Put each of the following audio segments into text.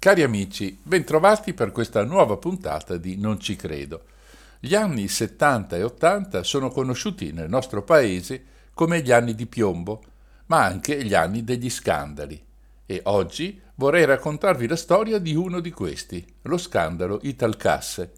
Cari amici, bentrovati per questa nuova puntata di Non ci credo. Gli anni 70 e 80 sono conosciuti nel nostro paese come gli anni di piombo, ma anche gli anni degli scandali. E oggi vorrei raccontarvi la storia di uno di questi, lo scandalo Italcasse.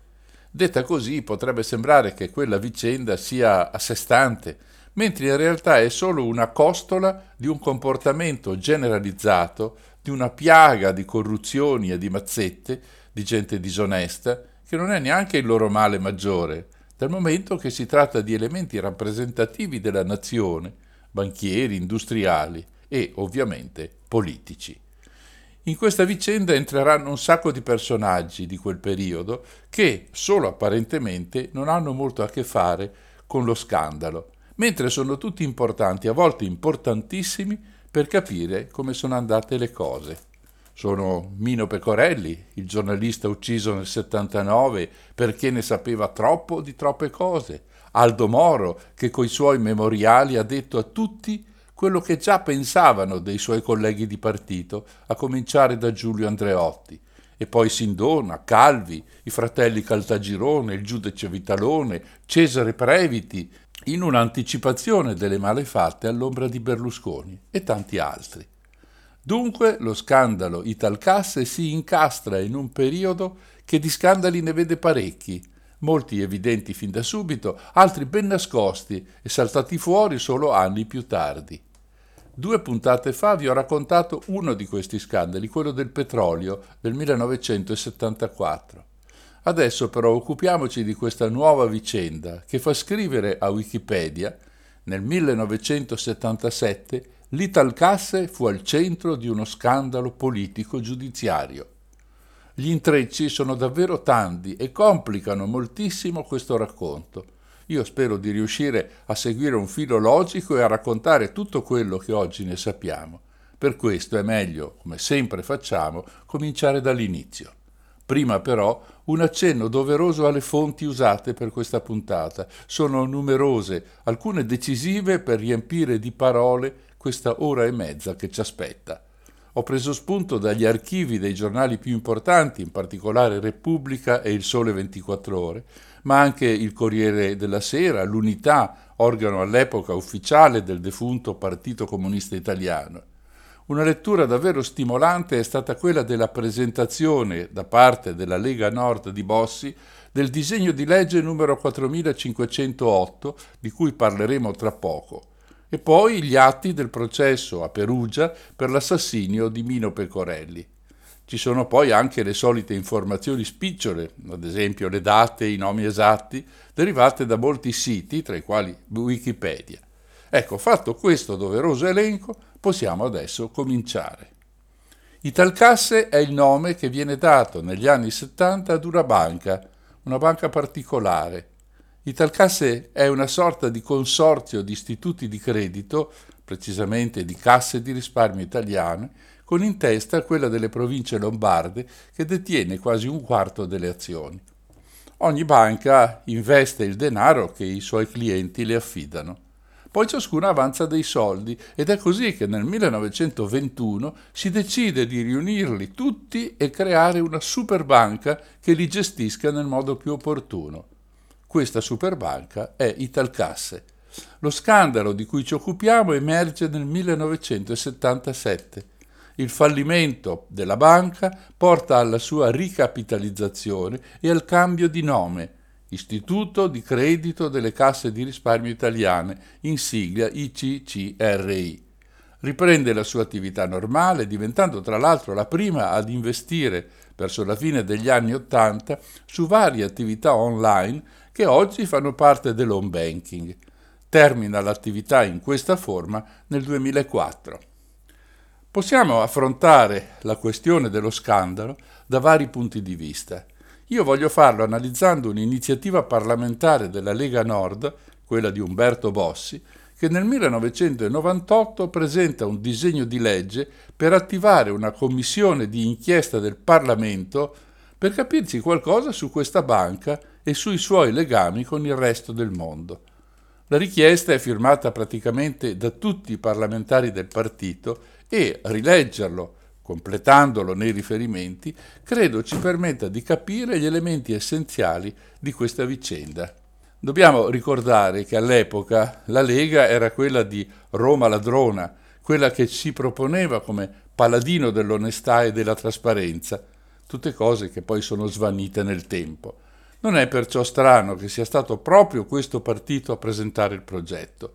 Detta così potrebbe sembrare che quella vicenda sia a sé stante, mentre in realtà è solo una costola di un comportamento generalizzato, di una piaga di corruzioni e di mazzette, di gente disonesta, che non è neanche il loro male maggiore, dal momento che si tratta di elementi rappresentativi della nazione, banchieri, industriali e ovviamente politici. In questa vicenda entreranno un sacco di personaggi di quel periodo che, solo apparentemente, non hanno molto a che fare con lo scandalo, mentre sono tutti importanti, a volte importantissimi, per capire come sono andate le cose. Sono Mino Pecorelli, il giornalista ucciso nel 79 perché ne sapeva troppo di troppe cose, Aldo Moro, che coi suoi memoriali ha detto a tutti quello che già pensavano dei suoi colleghi di partito, a cominciare da Giulio Andreotti, e poi Sindona, Calvi, i fratelli Caltagirone, il giudice Vitalone, Cesare Previti, in un'anticipazione delle malefatte all'ombra di Berlusconi e tanti altri. Dunque lo scandalo Italcasse si incastra in un periodo che di scandali ne vede parecchi, molti evidenti fin da subito, altri ben nascosti e saltati fuori solo anni più tardi. Due puntate fa vi ho raccontato uno di questi scandali, quello del petrolio del 1974. Adesso però occupiamoci di questa nuova vicenda che fa scrivere a Wikipedia nel 1977 l'Italcasse fu al centro di uno scandalo politico giudiziario. Gli intrecci sono davvero tanti e complicano moltissimo questo racconto. Io spero di riuscire a seguire un filo logico e a raccontare tutto quello che oggi ne sappiamo. Per questo è meglio, come sempre facciamo, cominciare dall'inizio. Prima però un accenno doveroso alle fonti usate per questa puntata. Sono numerose, alcune decisive per riempire di parole questa ora e mezza che ci aspetta. Ho preso spunto dagli archivi dei giornali più importanti, in particolare Repubblica e Il Sole 24 Ore, ma anche il Corriere della Sera, l'Unità, organo all'epoca ufficiale del defunto Partito Comunista Italiano. Una lettura davvero stimolante è stata quella della presentazione da parte della Lega Nord di Bossi del disegno di legge numero 4508, di cui parleremo tra poco, e poi gli atti del processo a Perugia per l'assassinio di Mino Pecorelli. Ci sono poi anche le solite informazioni spicciole, ad esempio le date e i nomi esatti, derivate da molti siti, tra i quali Wikipedia. Ecco, fatto questo doveroso elenco, possiamo adesso cominciare. Italcasse è il nome che viene dato negli anni 70 ad una banca, una banca particolare. Italcasse è una sorta di consorzio di istituti di credito, precisamente di casse di risparmio italiane, con in testa quella delle province lombarde che detiene quasi un quarto delle azioni. Ogni banca investe il denaro che i suoi clienti le affidano. Poi ciascuna avanza dei soldi ed è così che nel 1921 si decide di riunirli tutti e creare una superbanca che li gestisca nel modo più opportuno. Questa superbanca è Italcasse. Lo scandalo di cui ci occupiamo emerge nel 1977. Il fallimento della banca porta alla sua ricapitalizzazione e al cambio di nome Istituto di Credito delle Casse di Risparmio Italiane, in sigla ICCRI. Riprende la sua attività normale, diventando tra l'altro la prima ad investire verso la fine degli anni Ottanta su varie attività online che oggi fanno parte dell'home banking. termina l'attività in questa forma nel 2004. Possiamo affrontare la questione dello scandalo da vari punti di vista. Io voglio farlo analizzando un'iniziativa parlamentare della Lega Nord, quella di Umberto Bossi, che nel 1998 presenta un disegno di legge per attivare una commissione di inchiesta del Parlamento per capirci qualcosa su questa banca e sui suoi legami con il resto del mondo. La richiesta è firmata praticamente da tutti i parlamentari del partito e rileggerlo, completandolo nei riferimenti, credo ci permetta di capire gli elementi essenziali di questa vicenda. Dobbiamo ricordare che all'epoca la Lega era quella di Roma ladrona, quella che si proponeva come paladino dell'onestà e della trasparenza, tutte cose che poi sono svanite nel tempo. Non è perciò strano che sia stato proprio questo partito a presentare il progetto.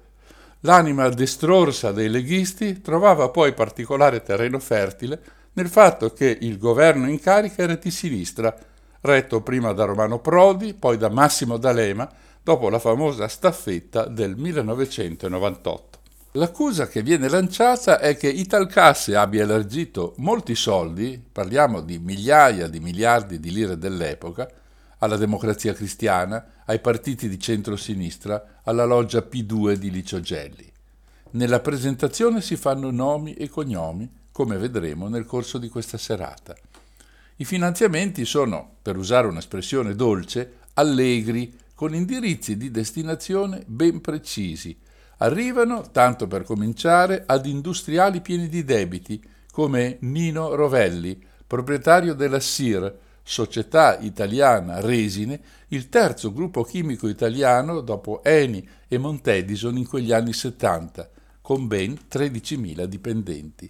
L'anima destrorsa dei leghisti trovava poi particolare terreno fertile nel fatto che il governo in carica era di sinistra, retto prima da Romano Prodi, poi da Massimo D'Alema, dopo la famosa staffetta del 1998. L'accusa che viene lanciata è che Italcasse abbia elargito molti soldi, parliamo di migliaia di miliardi di lire dell'epoca, alla democrazia cristiana, ai partiti di centro-sinistra, alla loggia P2 di Licio Gelli. Nella presentazione si fanno nomi e cognomi, come vedremo nel corso di questa serata. I finanziamenti sono, per usare un'espressione dolce, allegri, con indirizzi di destinazione ben precisi. Arrivano, tanto per cominciare, ad industriali pieni di debiti, come Nino Rovelli, proprietario della SIR, Società Italiana Resine, il terzo gruppo chimico italiano dopo Eni e Montedison in quegli anni 70, con ben 13.000 dipendenti.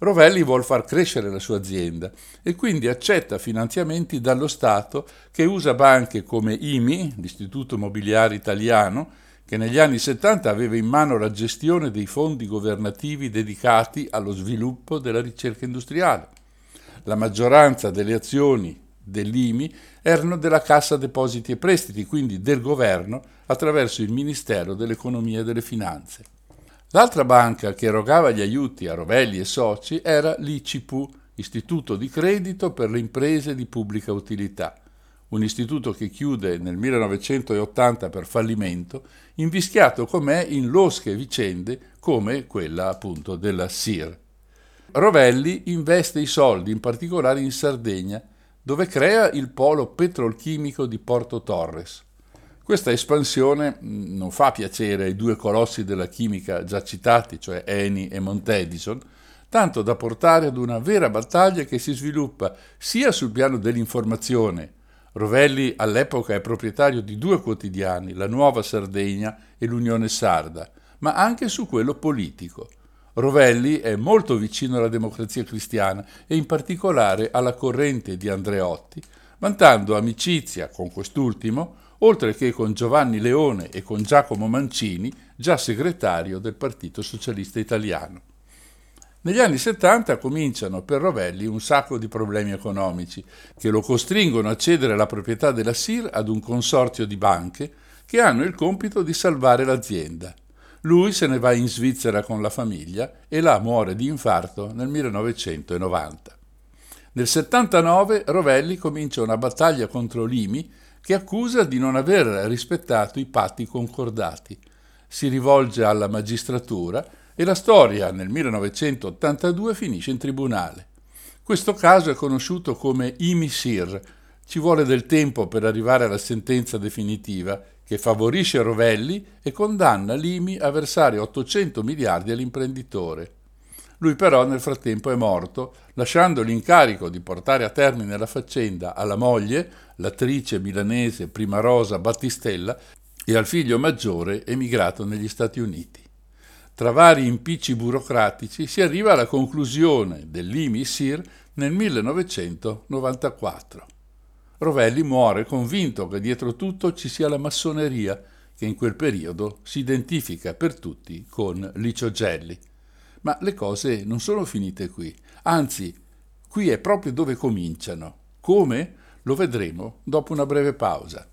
Rovelli vuol far crescere la sua azienda e quindi accetta finanziamenti dallo Stato che usa banche come IMI, l'Istituto Mobiliare Italiano, che negli anni 70 aveva in mano la gestione dei fondi governativi dedicati allo sviluppo della ricerca industriale. La maggioranza delle azioni dell'IMI erano della Cassa Depositi e Prestiti, quindi del governo, attraverso il Ministero dell'Economia e delle Finanze. L'altra banca che erogava gli aiuti a Rovelli e soci era l'ICIPU, Istituto di Credito per le Imprese di Pubblica Utilità, un istituto che chiude nel 1980 per fallimento, invischiato com'è in losche vicende come quella appunto della SIR. Rovelli investe i soldi in particolare in Sardegna, dove crea il polo petrolchimico di Porto Torres. Questa espansione mm, non fa piacere ai due colossi della chimica già citati, cioè Eni e Montedison, tanto da portare ad una vera battaglia che si sviluppa sia sul piano dell'informazione. Rovelli all'epoca è proprietario di due quotidiani, La Nuova Sardegna e l'Unione Sarda, ma anche su quello politico. Rovelli è molto vicino alla democrazia cristiana e in particolare alla corrente di Andreotti, vantando amicizia con quest'ultimo oltre che con Giovanni Leone e con Giacomo Mancini, già segretario del Partito Socialista Italiano. Negli anni 70 cominciano per Rovelli un sacco di problemi economici che lo costringono a cedere la proprietà della SIR ad un consorzio di banche che hanno il compito di salvare l'azienda. Lui se ne va in Svizzera con la famiglia e là muore di infarto nel 1990. Nel 79 Rovelli comincia una battaglia contro l'IMI che accusa di non aver rispettato i patti concordati. Si rivolge alla magistratura e la storia nel 1982 finisce in tribunale. Questo caso è conosciuto come IMISIR. Ci vuole del tempo per arrivare alla sentenza definitiva che favorisce Rovelli e condanna l'IMI a versare 800 miliardi all'imprenditore. Lui però nel frattempo è morto, lasciando l'incarico di portare a termine la faccenda alla moglie, l'attrice milanese Prima Rosa Battistella, e al figlio maggiore emigrato negli Stati Uniti. Tra vari impicci burocratici si arriva alla conclusione dell'IMI-SIR nel 1994. Rovelli muore convinto che dietro tutto ci sia la massoneria, che in quel periodo si identifica per tutti con Licio Gelli. Ma le cose non sono finite qui, anzi, qui è proprio dove cominciano. Come? Lo vedremo dopo una breve pausa.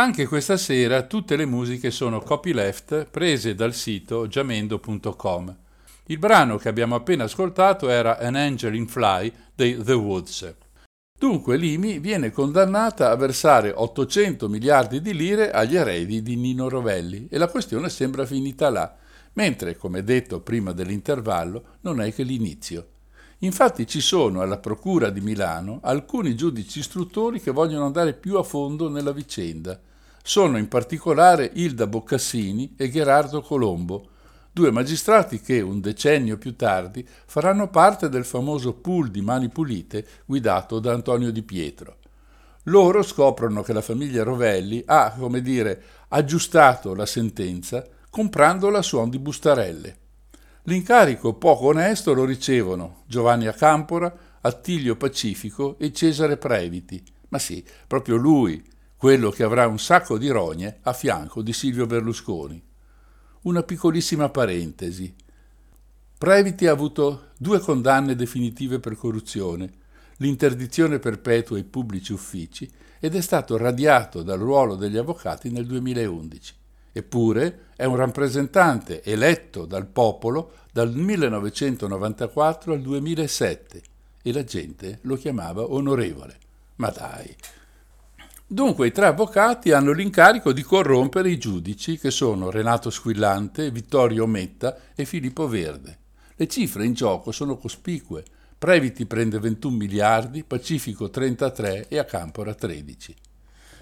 Anche questa sera tutte le musiche sono copyleft prese dal sito jamendo.com. Il brano che abbiamo appena ascoltato era An Angel in Fly dei The Woods. Dunque Limi viene condannata a versare 800 miliardi di lire agli eredi di Nino Rovelli e la questione sembra finita là, mentre, come detto prima dell'intervallo, non è che l'inizio. Infatti ci sono alla Procura di Milano alcuni giudici istruttori che vogliono andare più a fondo nella vicenda. Sono in particolare Ilda Boccassini e Gerardo Colombo, due magistrati che un decennio più tardi faranno parte del famoso pool di mani pulite guidato da Antonio Di Pietro. Loro scoprono che la famiglia Rovelli ha, come dire, aggiustato la sentenza comprandola a suon di bustarelle. L'incarico poco onesto lo ricevono Giovanni Acampora, Attilio Pacifico e Cesare Previti. Ma sì, proprio lui, quello che avrà un sacco di rogne a fianco di Silvio Berlusconi. Una piccolissima parentesi. Previti ha avuto due condanne definitive per corruzione, l'interdizione perpetua ai pubblici uffici ed è stato radiato dal ruolo degli avvocati nel 2011. Eppure è un rappresentante eletto dal popolo dal 1994 al 2007 e la gente lo chiamava onorevole. Ma dai, Dunque i tre avvocati hanno l'incarico di corrompere i giudici che sono Renato Squillante, Vittorio Metta e Filippo Verde. Le cifre in gioco sono cospicue. Previti prende 21 miliardi, Pacifico 33 e Acampora 13.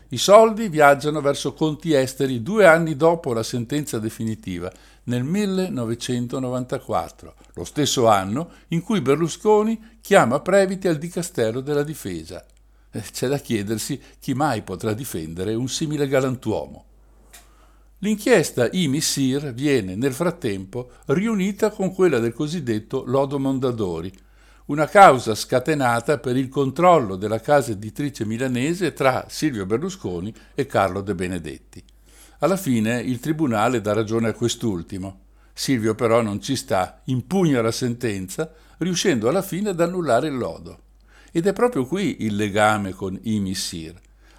I soldi viaggiano verso conti esteri due anni dopo la sentenza definitiva, nel 1994, lo stesso anno in cui Berlusconi chiama Previti al Dicastero della Difesa c'è da chiedersi chi mai potrà difendere un simile galantuomo. L'inchiesta IMI-SIR viene nel frattempo riunita con quella del cosiddetto Lodo Mondadori, una causa scatenata per il controllo della casa editrice milanese tra Silvio Berlusconi e Carlo De Benedetti. Alla fine il tribunale dà ragione a quest'ultimo. Silvio però non ci sta, impugna la sentenza, riuscendo alla fine ad annullare il lodo. Ed è proprio qui il legame con i Missir.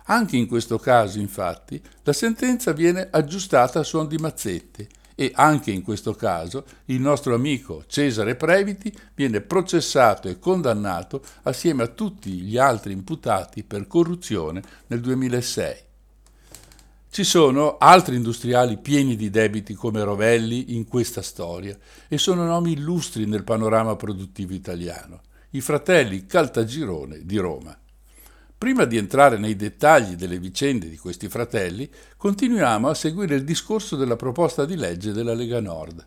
Anche in questo caso, infatti, la sentenza viene aggiustata a suon di mazzette e anche in questo caso il nostro amico Cesare Previti viene processato e condannato assieme a tutti gli altri imputati per corruzione nel 2006. Ci sono altri industriali pieni di debiti come Rovelli in questa storia e sono nomi illustri nel panorama produttivo italiano i fratelli Caltagirone di Roma. Prima di entrare nei dettagli delle vicende di questi fratelli, continuiamo a seguire il discorso della proposta di legge della Lega Nord.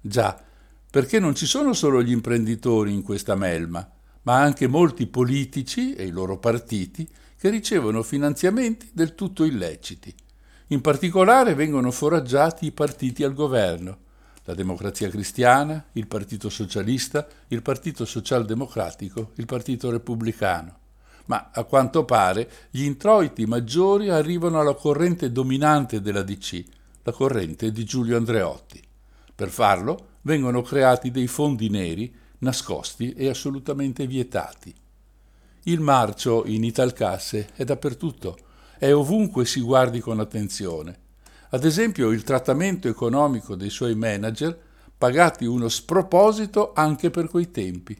Già, perché non ci sono solo gli imprenditori in questa melma, ma anche molti politici e i loro partiti che ricevono finanziamenti del tutto illeciti. In particolare vengono foraggiati i partiti al governo, la Democrazia Cristiana, il Partito Socialista, il Partito Socialdemocratico, il Partito Repubblicano. Ma a quanto pare gli introiti maggiori arrivano alla corrente dominante della DC, la corrente di Giulio Andreotti. Per farlo vengono creati dei fondi neri nascosti e assolutamente vietati. Il marcio in Italcasse è dappertutto, è ovunque si guardi con attenzione ad esempio il trattamento economico dei suoi manager, pagati uno sproposito anche per quei tempi.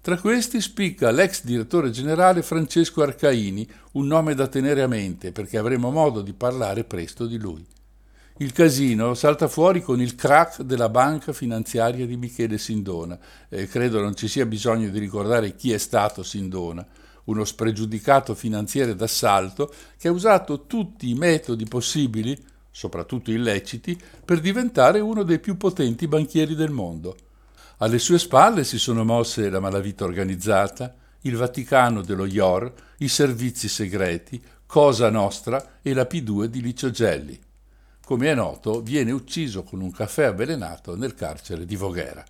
Tra questi spicca l'ex direttore generale Francesco Arcaini, un nome da tenere a mente perché avremo modo di parlare presto di lui. Il casino salta fuori con il crack della banca finanziaria di Michele Sindona. Eh, credo non ci sia bisogno di ricordare chi è stato Sindona, uno spregiudicato finanziere d'assalto che ha usato tutti i metodi possibili soprattutto illeciti, per diventare uno dei più potenti banchieri del mondo. Alle sue spalle si sono mosse la malavita organizzata, il Vaticano dello IOR, i servizi segreti, Cosa Nostra e la P2 di Licio Gelli. Come è noto, viene ucciso con un caffè avvelenato nel carcere di Voghera.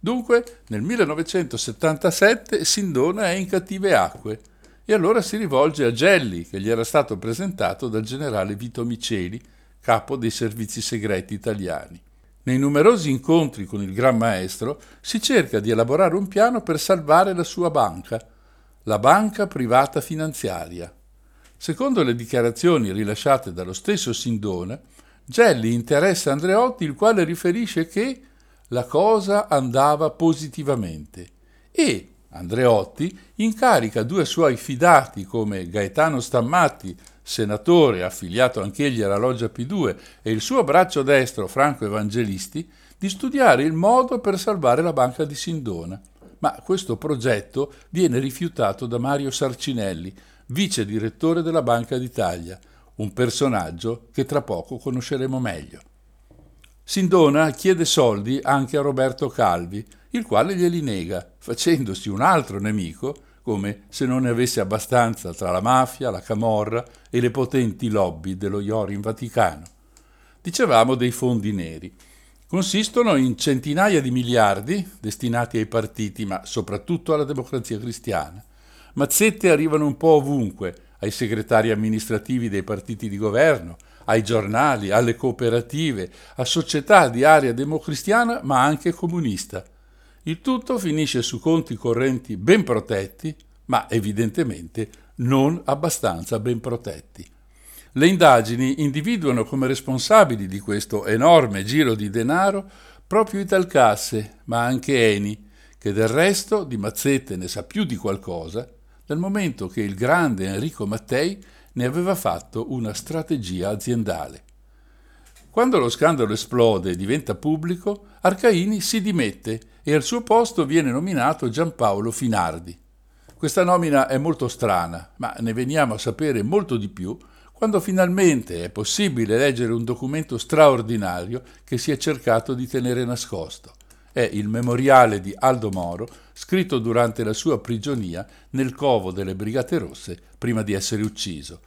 Dunque, nel 1977 Sindona è in cattive acque e allora si rivolge a Gelli, che gli era stato presentato dal generale Vito Miceli, capo dei servizi segreti italiani. Nei numerosi incontri con il Gran Maestro si cerca di elaborare un piano per salvare la sua banca, la banca privata finanziaria. Secondo le dichiarazioni rilasciate dallo stesso Sindona, Gelli interessa Andreotti il quale riferisce che la cosa andava positivamente e Andreotti incarica due suoi fidati come Gaetano Stammatti, senatore affiliato anch'egli alla loggia P2, e il suo braccio destro Franco Evangelisti, di studiare il modo per salvare la banca di Sindona. Ma questo progetto viene rifiutato da Mario Sarcinelli, vice direttore della Banca d'Italia, un personaggio che tra poco conosceremo meglio. Sindona chiede soldi anche a Roberto Calvi, il quale glieli nega, facendosi un altro nemico, come se non ne avesse abbastanza tra la mafia, la camorra e le potenti lobby dello Iori in Vaticano. Dicevamo dei fondi neri. Consistono in centinaia di miliardi destinati ai partiti, ma soprattutto alla democrazia cristiana. Mazzette arrivano un po' ovunque, ai segretari amministrativi dei partiti di governo, ai giornali, alle cooperative, a società di area democristiana ma anche comunista. Il tutto finisce su conti correnti ben protetti, ma evidentemente non abbastanza ben protetti. Le indagini individuano come responsabili di questo enorme giro di denaro proprio Italcasse, ma anche Eni, che del resto di Mazzette ne sa più di qualcosa, dal momento che il grande Enrico Mattei ne aveva fatto una strategia aziendale. Quando lo scandalo esplode e diventa pubblico, Arcaini si dimette e al suo posto viene nominato Giampaolo Finardi. Questa nomina è molto strana, ma ne veniamo a sapere molto di più quando finalmente è possibile leggere un documento straordinario che si è cercato di tenere nascosto. È il memoriale di Aldo Moro, scritto durante la sua prigionia nel covo delle Brigate Rosse prima di essere ucciso.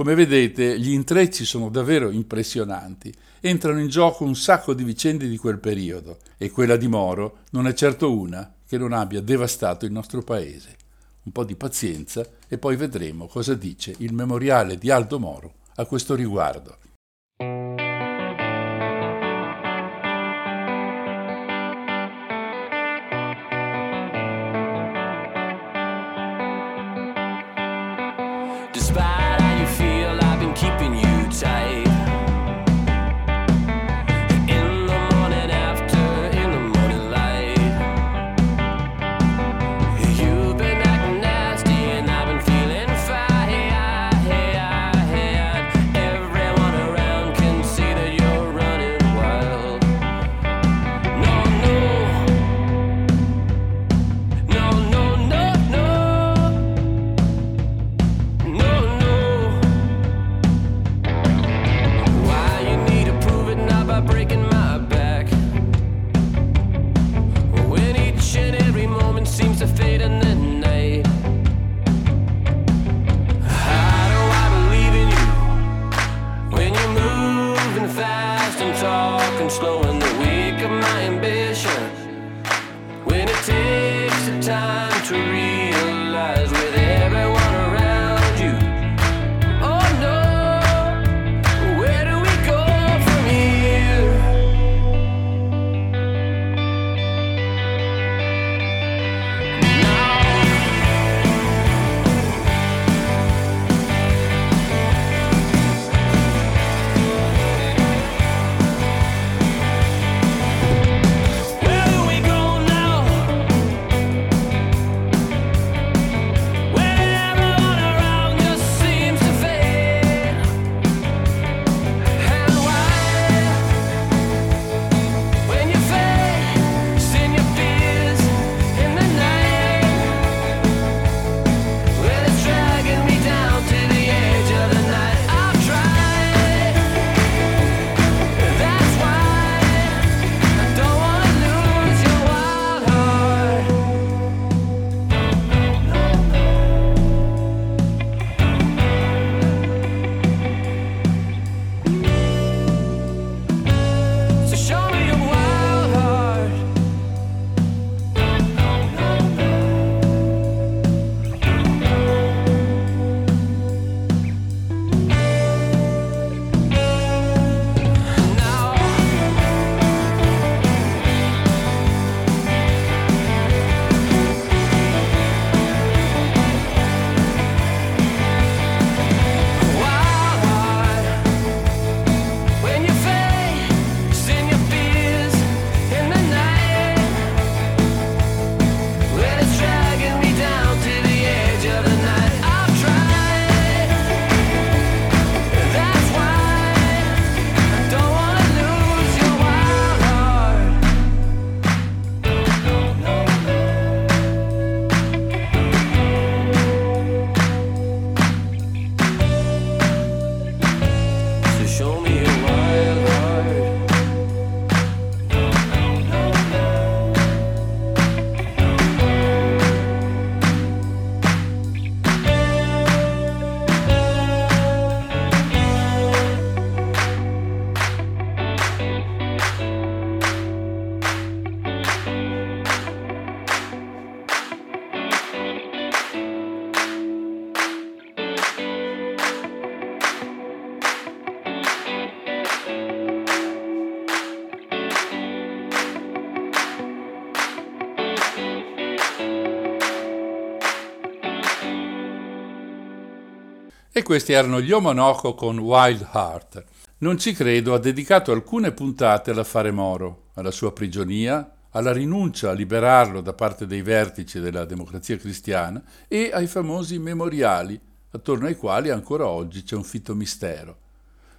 Come vedete, gli intrecci sono davvero impressionanti. Entrano in gioco un sacco di vicende di quel periodo e quella di Moro non è certo una che non abbia devastato il nostro paese. Un po' di pazienza e poi vedremo cosa dice il memoriale di Aldo Moro a questo riguardo. Despite E questi erano gli Omonoco con Wild Heart. Non ci credo ha dedicato alcune puntate all'affare Moro, alla sua prigionia, alla rinuncia a liberarlo da parte dei vertici della democrazia cristiana e ai famosi memoriali, attorno ai quali ancora oggi c'è un fitto mistero.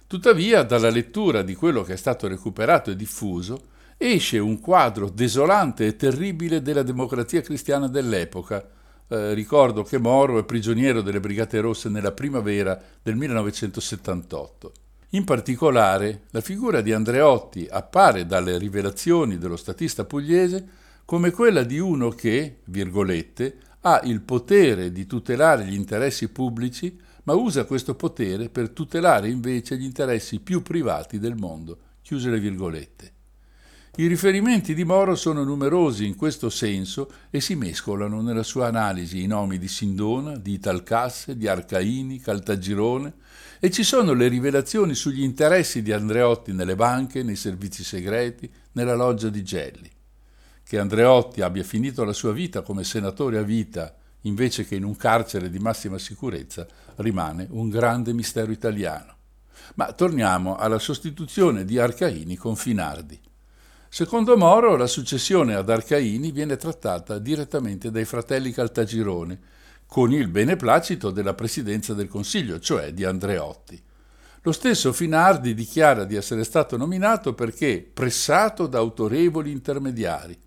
Tuttavia, dalla lettura di quello che è stato recuperato e diffuso, esce un quadro desolante e terribile della democrazia cristiana dell'epoca. Eh, ricordo che Moro è prigioniero delle Brigate Rosse nella primavera del 1978. In particolare, la figura di Andreotti appare dalle rivelazioni dello statista pugliese come quella di uno che, virgolette, ha il potere di tutelare gli interessi pubblici, ma usa questo potere per tutelare invece gli interessi più privati del mondo. Chiuse le virgolette. I riferimenti di Moro sono numerosi in questo senso e si mescolano nella sua analisi i nomi di Sindona, di Italcasse, di Arcaini, Caltagirone e ci sono le rivelazioni sugli interessi di Andreotti nelle banche, nei servizi segreti, nella loggia di Gelli. Che Andreotti abbia finito la sua vita come senatore a vita invece che in un carcere di massima sicurezza rimane un grande mistero italiano. Ma torniamo alla sostituzione di Arcaini con Finardi. Secondo Moro, la successione ad Arcaini viene trattata direttamente dai fratelli Caltagirone, con il beneplacito della Presidenza del Consiglio, cioè di Andreotti. Lo stesso Finardi dichiara di essere stato nominato perché pressato da autorevoli intermediari.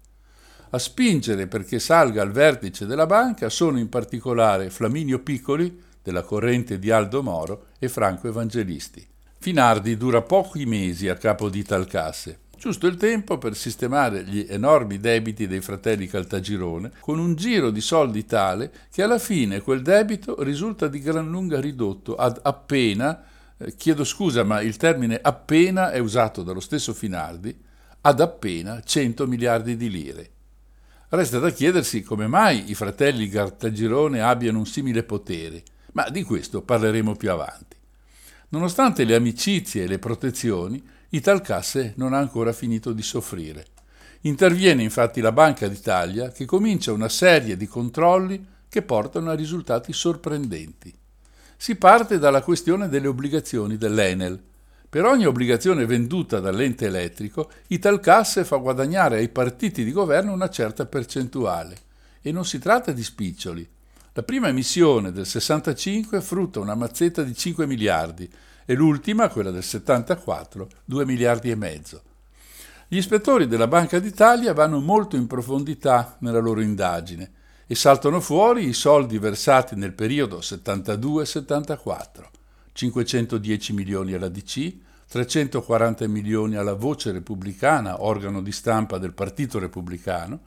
A spingere perché salga al vertice della banca sono in particolare Flaminio Piccoli, della corrente di Aldo Moro, e Franco Evangelisti. Finardi dura pochi mesi a capo di Talcasse, Giusto il tempo per sistemare gli enormi debiti dei fratelli Caltagirone con un giro di soldi tale che alla fine quel debito risulta di gran lunga ridotto ad appena, eh, chiedo scusa ma il termine appena è usato dallo stesso Finardi, ad appena 100 miliardi di lire. Resta da chiedersi come mai i fratelli Caltagirone abbiano un simile potere, ma di questo parleremo più avanti. Nonostante le amicizie e le protezioni, Italcasse non ha ancora finito di soffrire. Interviene infatti la Banca d'Italia che comincia una serie di controlli che portano a risultati sorprendenti. Si parte dalla questione delle obbligazioni dell'Enel. Per ogni obbligazione venduta dall'ente elettrico, Italcasse fa guadagnare ai partiti di governo una certa percentuale. E non si tratta di spiccioli. La prima emissione del 65 frutta una mazzetta di 5 miliardi e l'ultima, quella del 74, 2 miliardi e mezzo. Gli ispettori della Banca d'Italia vanno molto in profondità nella loro indagine e saltano fuori i soldi versati nel periodo 72-74, 510 milioni alla DC, 340 milioni alla Voce Repubblicana, organo di stampa del Partito Repubblicano,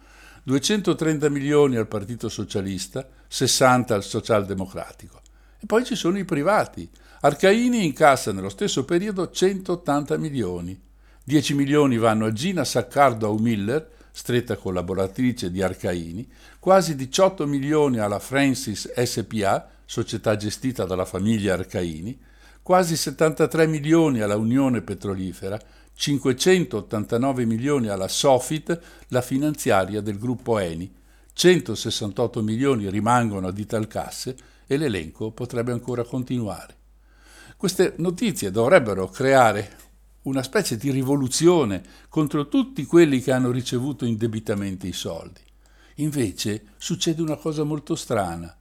230 milioni al Partito Socialista, 60 al Socialdemocratico. E poi ci sono i privati, Arcaini incassa nello stesso periodo 180 milioni. 10 milioni vanno a Gina Saccardo Miller, stretta collaboratrice di Arcaini, quasi 18 milioni alla Francis SPA, società gestita dalla famiglia Arcaini, quasi 73 milioni alla Unione Petrolifera, 589 milioni alla Sofit, la finanziaria del gruppo Eni, 168 milioni rimangono ad Italcasse e l'elenco potrebbe ancora continuare. Queste notizie dovrebbero creare una specie di rivoluzione contro tutti quelli che hanno ricevuto indebitamente i soldi. Invece succede una cosa molto strana.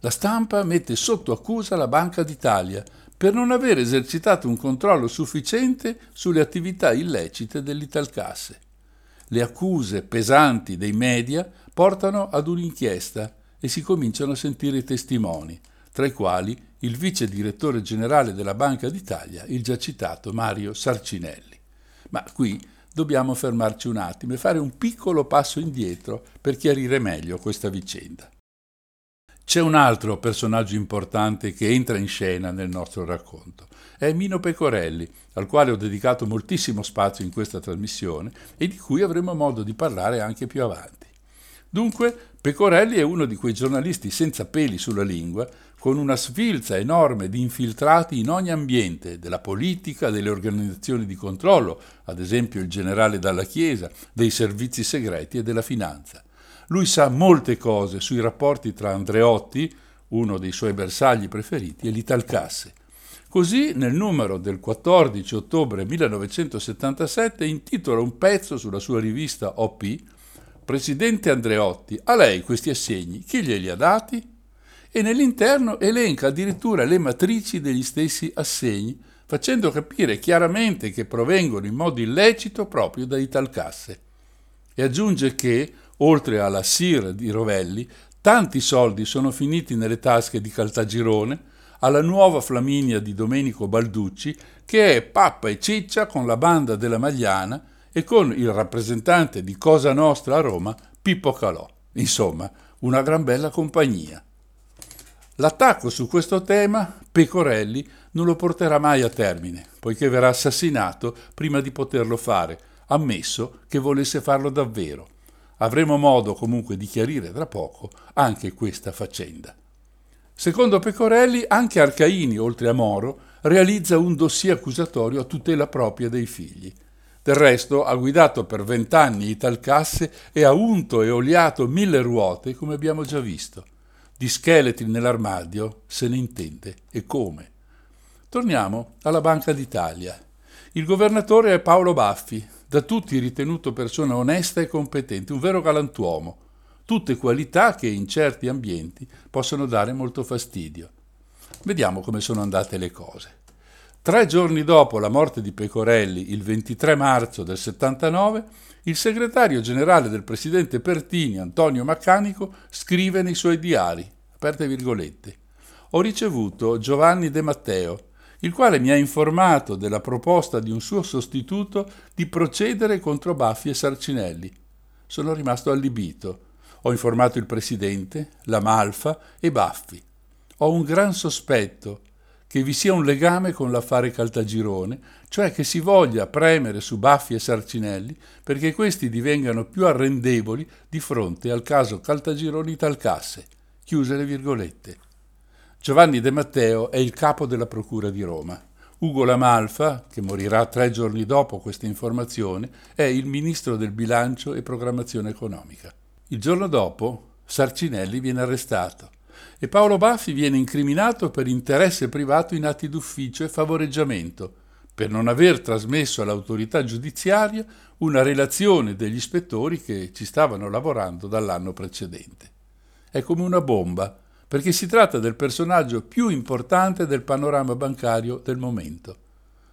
La stampa mette sotto accusa la Banca d'Italia per non aver esercitato un controllo sufficiente sulle attività illecite dell'Italcasse. Le accuse pesanti dei media portano ad un'inchiesta e si cominciano a sentire i testimoni, tra i quali il vice direttore generale della Banca d'Italia, il già citato Mario Sarcinelli. Ma qui dobbiamo fermarci un attimo e fare un piccolo passo indietro per chiarire meglio questa vicenda. C'è un altro personaggio importante che entra in scena nel nostro racconto. È Mino Pecorelli, al quale ho dedicato moltissimo spazio in questa trasmissione e di cui avremo modo di parlare anche più avanti. Dunque, Pecorelli è uno di quei giornalisti senza peli sulla lingua con una sfilza enorme di infiltrati in ogni ambiente, della politica, delle organizzazioni di controllo, ad esempio il generale dalla Chiesa, dei servizi segreti e della finanza. Lui sa molte cose sui rapporti tra Andreotti, uno dei suoi bersagli preferiti è l'Italcasse. Così nel numero del 14 ottobre 1977 intitola un pezzo sulla sua rivista OP Presidente Andreotti, a lei questi assegni, chi glieli ha dati? E nell'interno elenca addirittura le matrici degli stessi assegni, facendo capire chiaramente che provengono in modo illecito proprio da Italcasse. E aggiunge che, oltre alla SIR di Rovelli, tanti soldi sono finiti nelle tasche di Caltagirone, alla nuova Flaminia di Domenico Balducci, che è pappa e ciccia con la banda della Magliana e con il rappresentante di Cosa Nostra a Roma, Pippo Calò. Insomma, una gran bella compagnia. L'attacco su questo tema, Pecorelli non lo porterà mai a termine, poiché verrà assassinato prima di poterlo fare, ammesso che volesse farlo davvero. Avremo modo comunque di chiarire tra poco anche questa faccenda. Secondo Pecorelli, anche Arcaini, oltre a Moro, realizza un dossier accusatorio a tutela propria dei figli. Del resto ha guidato per vent'anni Italcasse e ha unto e oliato mille ruote, come abbiamo già visto. Di scheletri nell'armadio se ne intende e come. Torniamo alla Banca d'Italia. Il governatore è Paolo Baffi, da tutti ritenuto persona onesta e competente, un vero galantuomo tutte qualità che in certi ambienti possono dare molto fastidio. Vediamo come sono andate le cose. Tre giorni dopo la morte di Pecorelli, il 23 marzo del 79, il segretario generale del presidente Pertini, Antonio Maccanico, scrive nei suoi diari, aperte virgolette, ho ricevuto Giovanni De Matteo, il quale mi ha informato della proposta di un suo sostituto di procedere contro Baffi e Sarcinelli. Sono rimasto allibito ho informato il Presidente, la Malfa e Baffi. Ho un gran sospetto che vi sia un legame con l'affare Caltagirone, cioè che si voglia premere su Baffi e Sarcinelli perché questi divengano più arrendevoli di fronte al caso Caltagironi Talcasse. Chiuse le virgolette. Giovanni De Matteo è il capo della Procura di Roma. Ugo Lamalfa, che morirà tre giorni dopo questa informazione, è il ministro del bilancio e programmazione economica. Il giorno dopo Sarcinelli viene arrestato e Paolo Baffi viene incriminato per interesse privato in atti d'ufficio e favoreggiamento, per non aver trasmesso all'autorità giudiziaria una relazione degli ispettori che ci stavano lavorando dall'anno precedente. È come una bomba, perché si tratta del personaggio più importante del panorama bancario del momento.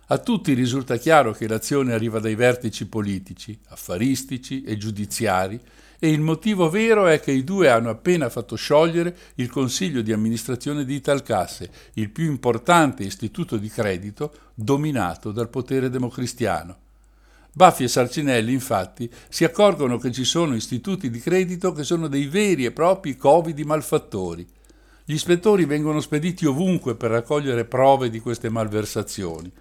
A tutti risulta chiaro che l'azione arriva dai vertici politici, affaristici e giudiziari e il motivo vero è che i due hanno appena fatto sciogliere il consiglio di amministrazione di Italcasse, il più importante istituto di credito dominato dal potere democristiano. Baffi e Sarcinelli, infatti, si accorgono che ci sono istituti di credito che sono dei veri e propri covi malfattori. Gli ispettori vengono spediti ovunque per raccogliere prove di queste malversazioni.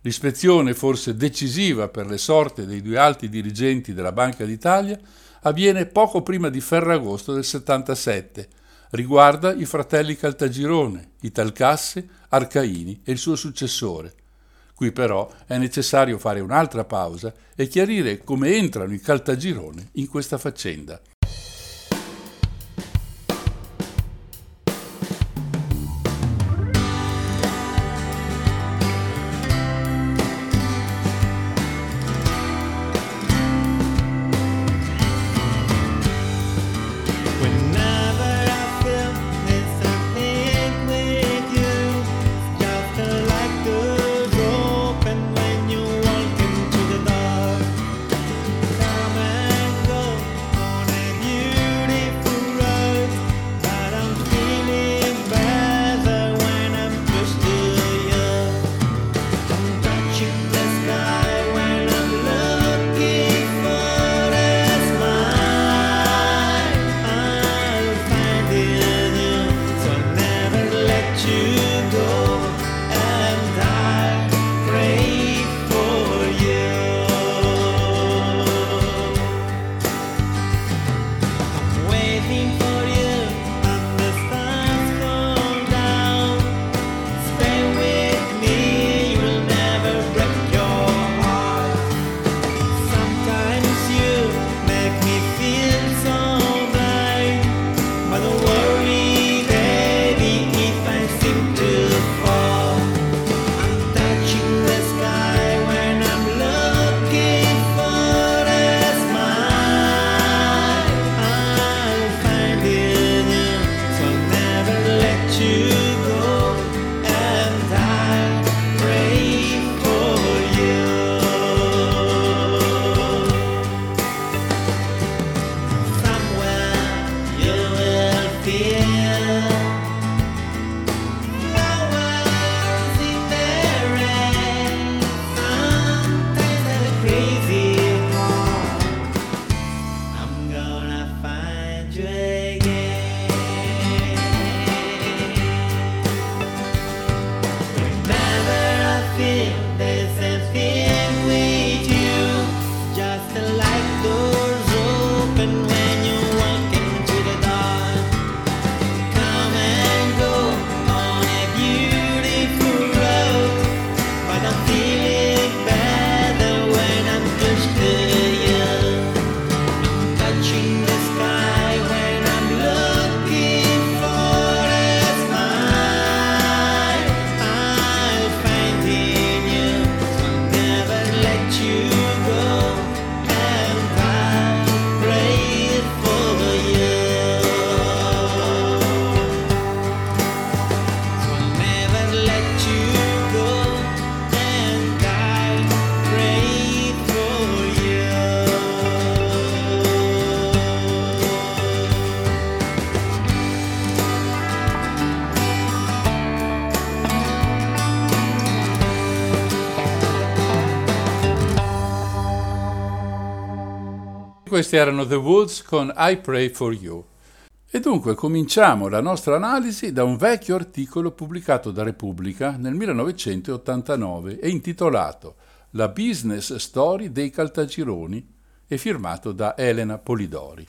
L'ispezione, forse decisiva per le sorte dei due alti dirigenti della Banca d'Italia, avviene poco prima di Ferragosto del 77. Riguarda i fratelli Caltagirone, Italcasse, Arcaini e il suo successore. Qui però è necessario fare un'altra pausa e chiarire come entrano i Caltagirone in questa faccenda. Questi erano The Woods con I Pray for You. E dunque cominciamo la nostra analisi da un vecchio articolo pubblicato da Repubblica nel 1989 e intitolato La business story dei Caltagironi e firmato da Elena Polidori.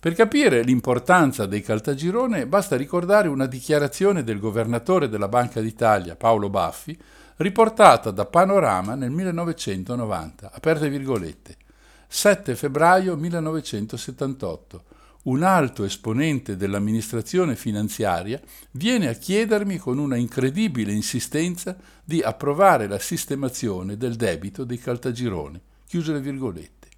Per capire l'importanza dei Caltagirone basta ricordare una dichiarazione del governatore della Banca d'Italia, Paolo Baffi, riportata da Panorama nel 1990, aperte virgolette. 7 febbraio 1978. Un alto esponente dell'amministrazione finanziaria viene a chiedermi con una incredibile insistenza di approvare la sistemazione del debito dei Caltagirone. Chiuse le virgolette.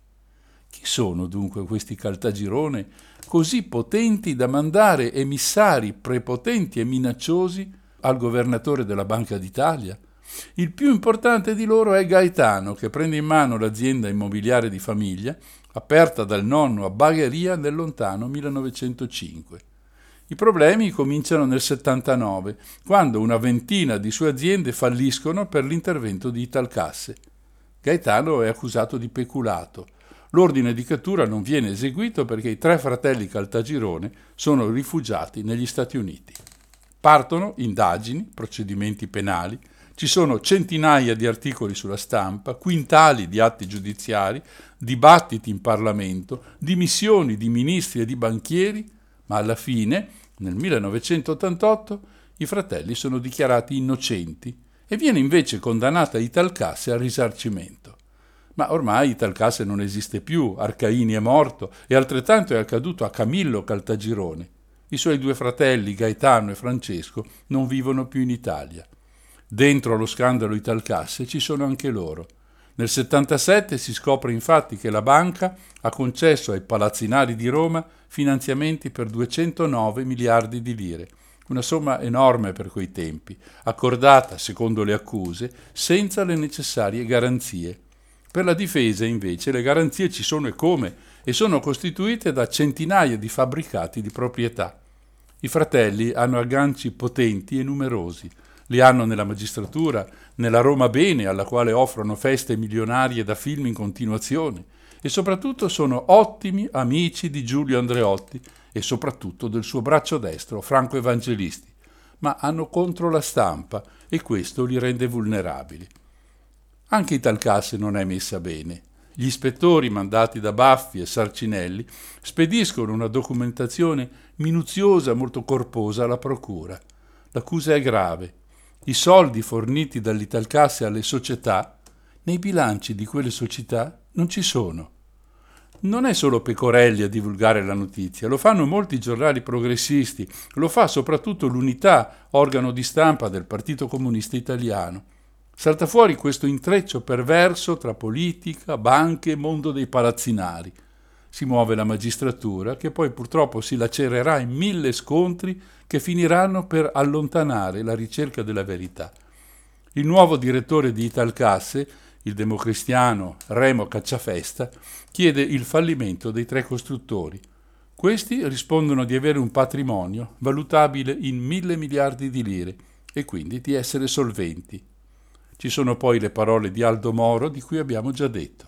Chi sono dunque questi Caltagirone così potenti da mandare emissari prepotenti e minacciosi al governatore della Banca d'Italia? Il più importante di loro è Gaetano, che prende in mano l'azienda immobiliare di famiglia, aperta dal nonno a Bagheria nel lontano 1905. I problemi cominciano nel 79, quando una ventina di sue aziende falliscono per l'intervento di Italcasse. Gaetano è accusato di peculato. L'ordine di cattura non viene eseguito perché i tre fratelli Caltagirone sono rifugiati negli Stati Uniti. Partono indagini, procedimenti penali, ci sono centinaia di articoli sulla stampa, quintali di atti giudiziari, dibattiti in Parlamento, dimissioni di ministri e di banchieri, ma alla fine, nel 1988, i fratelli sono dichiarati innocenti e viene invece condannata Italcasse al risarcimento. Ma ormai Italcasse non esiste più, Arcaini è morto e altrettanto è accaduto a Camillo Caltagirone. I suoi due fratelli, Gaetano e Francesco, non vivono più in Italia. Dentro lo scandalo Italcasse ci sono anche loro. Nel 77 si scopre infatti che la banca ha concesso ai palazzinari di Roma finanziamenti per 209 miliardi di lire, una somma enorme per quei tempi, accordata, secondo le accuse, senza le necessarie garanzie. Per la difesa, invece, le garanzie ci sono e come, e sono costituite da centinaia di fabbricati di proprietà. I fratelli hanno agganci potenti e numerosi, li hanno nella magistratura, nella Roma Bene, alla quale offrono feste milionarie da film in continuazione, e soprattutto sono ottimi amici di Giulio Andreotti e soprattutto del suo braccio destro, Franco Evangelisti, ma hanno contro la stampa e questo li rende vulnerabili. Anche Italcasse non è messa bene. Gli ispettori mandati da Baffi e Sarcinelli spediscono una documentazione minuziosa, molto corposa alla procura. L'accusa è grave i soldi forniti dall'Italcasse alle società, nei bilanci di quelle società non ci sono. Non è solo Pecorelli a divulgare la notizia, lo fanno molti giornali progressisti, lo fa soprattutto l'Unità, organo di stampa del Partito Comunista Italiano. Salta fuori questo intreccio perverso tra politica, banche e mondo dei palazzinari. Si muove la magistratura, che poi purtroppo si lacererà in mille scontri che finiranno per allontanare la ricerca della verità. Il nuovo direttore di Italcasse, il democristiano Remo Cacciafesta, chiede il fallimento dei tre costruttori. Questi rispondono di avere un patrimonio valutabile in mille miliardi di lire e quindi di essere solventi. Ci sono poi le parole di Aldo Moro di cui abbiamo già detto.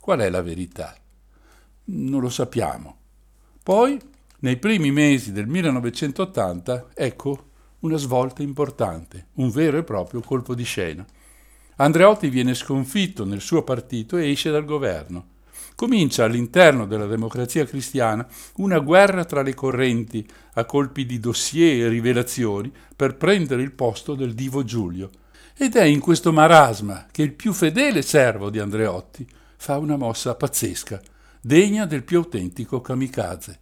Qual è la verità? Non lo sappiamo. Poi nei primi mesi del 1980, ecco una svolta importante, un vero e proprio colpo di scena. Andreotti viene sconfitto nel suo partito e esce dal governo. Comincia all'interno della democrazia cristiana una guerra tra le correnti a colpi di dossier e rivelazioni per prendere il posto del divo Giulio. Ed è in questo marasma che il più fedele servo di Andreotti fa una mossa pazzesca, degna del più autentico kamikaze.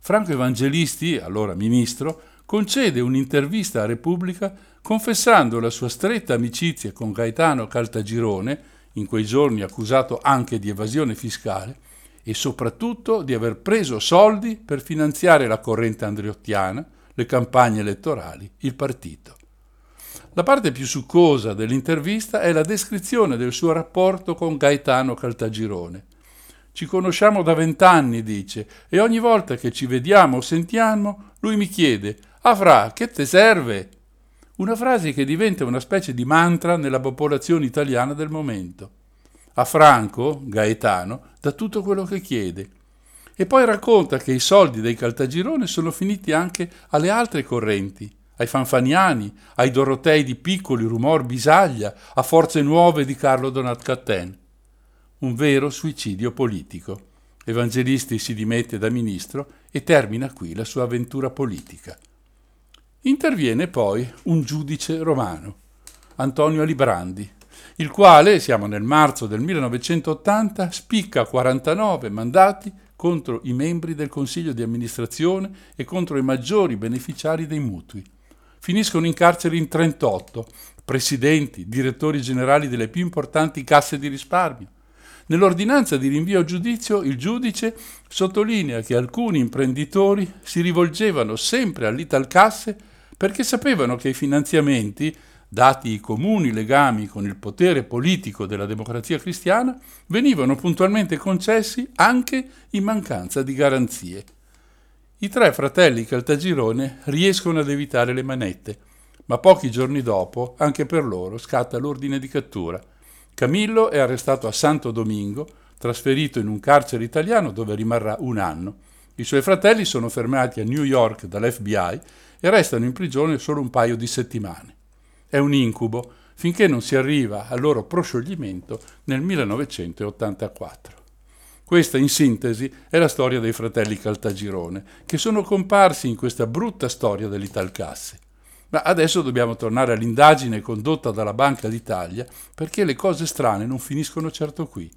Franco Evangelisti, allora ministro, concede un'intervista a Repubblica confessando la sua stretta amicizia con Gaetano Caltagirone, in quei giorni accusato anche di evasione fiscale, e soprattutto di aver preso soldi per finanziare la corrente andreottiana, le campagne elettorali, il partito. La parte più succosa dell'intervista è la descrizione del suo rapporto con Gaetano Caltagirone. Ci conosciamo da vent'anni, dice, e ogni volta che ci vediamo o sentiamo, lui mi chiede: Ah, che te serve? Una frase che diventa una specie di mantra nella popolazione italiana del momento. A Franco, Gaetano, dà tutto quello che chiede. E poi racconta che i soldi dei Caltagirone sono finiti anche alle altre correnti, ai Fanfaniani, ai Dorotei di Piccoli, Rumor Bisaglia, a Forze Nuove di Carlo Donat Catten. Un vero suicidio politico. Evangelisti si dimette da ministro e termina qui la sua avventura politica. Interviene poi un giudice romano, Antonio Alibrandi, il quale, siamo nel marzo del 1980, spicca 49 mandati contro i membri del Consiglio di amministrazione e contro i maggiori beneficiari dei mutui. Finiscono in carcere in 38, presidenti, direttori generali delle più importanti casse di risparmio. Nell'ordinanza di rinvio a giudizio il giudice sottolinea che alcuni imprenditori si rivolgevano sempre all'Italcasse perché sapevano che i finanziamenti, dati i comuni legami con il potere politico della democrazia cristiana, venivano puntualmente concessi anche in mancanza di garanzie. I tre fratelli Caltagirone riescono ad evitare le manette, ma pochi giorni dopo anche per loro scatta l'ordine di cattura. Camillo è arrestato a Santo Domingo, trasferito in un carcere italiano dove rimarrà un anno. I suoi fratelli sono fermati a New York dall'FBI e restano in prigione solo un paio di settimane. È un incubo finché non si arriva al loro proscioglimento nel 1984. Questa, in sintesi, è la storia dei fratelli Caltagirone, che sono comparsi in questa brutta storia dell'Italcasse. Ma adesso dobbiamo tornare all'indagine condotta dalla Banca d'Italia, perché le cose strane non finiscono certo qui.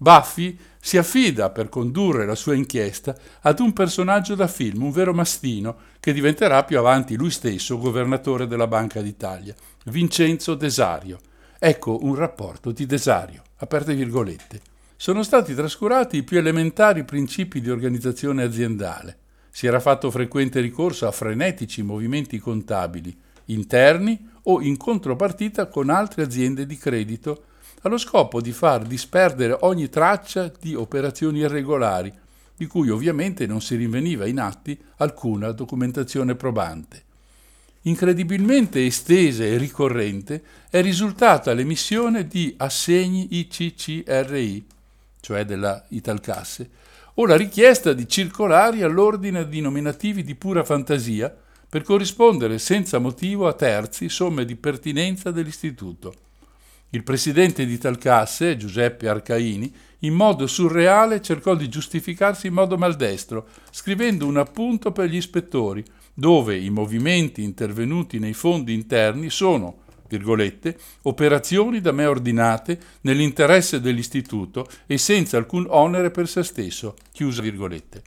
Buffy si affida per condurre la sua inchiesta ad un personaggio da film, un vero mastino, che diventerà più avanti lui stesso governatore della Banca d'Italia, Vincenzo Desario. Ecco un rapporto di Desario, aperte virgolette. Sono stati trascurati i più elementari principi di organizzazione aziendale. Si era fatto frequente ricorso a frenetici movimenti contabili, interni o in contropartita con altre aziende di credito allo scopo di far disperdere ogni traccia di operazioni irregolari, di cui ovviamente non si rinveniva in atti alcuna documentazione probante. Incredibilmente estesa e ricorrente è risultata l'emissione di assegni ICCRI, cioè della Italcasse, o la richiesta di circolari all'ordine di nominativi di pura fantasia per corrispondere senza motivo a terzi somme di pertinenza dell'istituto. Il presidente di Talcasse, Giuseppe Arcaini, in modo surreale cercò di giustificarsi in modo maldestro, scrivendo un appunto per gli ispettori, dove i movimenti intervenuti nei fondi interni sono, operazioni da me ordinate nell'interesse dell'istituto e senza alcun onere per se stesso, chiusa virgolette.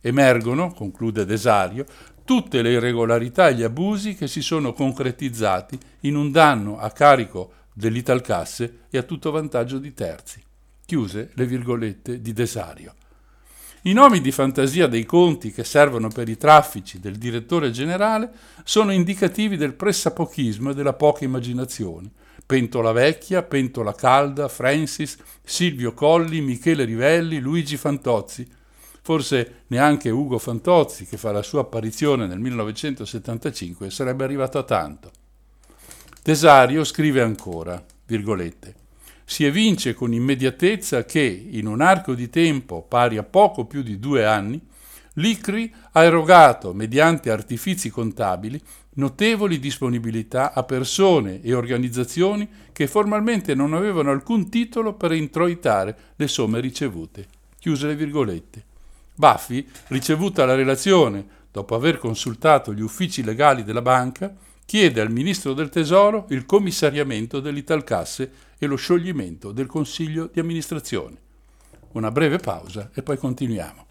Emergono, conclude Desario, tutte le irregolarità e gli abusi che si sono concretizzati in un danno a carico dell'Italcasse e a tutto vantaggio di terzi. Chiuse le virgolette di Desario. I nomi di fantasia dei conti che servono per i traffici del direttore generale sono indicativi del pressapochismo e della poca immaginazione. Pentola Vecchia, Pentola Calda, Francis, Silvio Colli, Michele Rivelli, Luigi Fantozzi. Forse neanche Ugo Fantozzi, che fa la sua apparizione nel 1975, sarebbe arrivato a tanto. Tesario scrive ancora, virgolette, si evince con immediatezza che, in un arco di tempo pari a poco più di due anni, l'ICRI ha erogato, mediante artifici contabili, notevoli disponibilità a persone e organizzazioni che formalmente non avevano alcun titolo per introitare le somme ricevute. Chiuse le virgolette. Baffi, ricevuta la relazione, dopo aver consultato gli uffici legali della banca, chiede al ministro del Tesoro il commissariamento dell'Italcasse e lo scioglimento del Consiglio di amministrazione. Una breve pausa e poi continuiamo.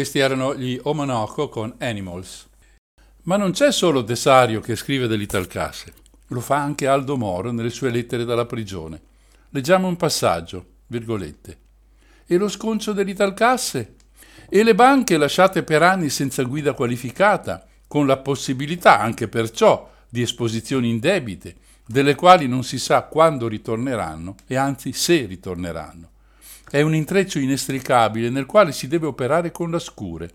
Questi erano gli Omonoko con Animals. Ma non c'è solo Desario che scrive dell'Italcasse, lo fa anche Aldo Moro nelle sue lettere dalla prigione. Leggiamo un passaggio, virgolette. E lo sconcio dell'Italcasse? E le banche lasciate per anni senza guida qualificata, con la possibilità anche perciò di esposizioni indebite, delle quali non si sa quando ritorneranno e anzi se ritorneranno. È un intreccio inestricabile nel quale si deve operare con la scure.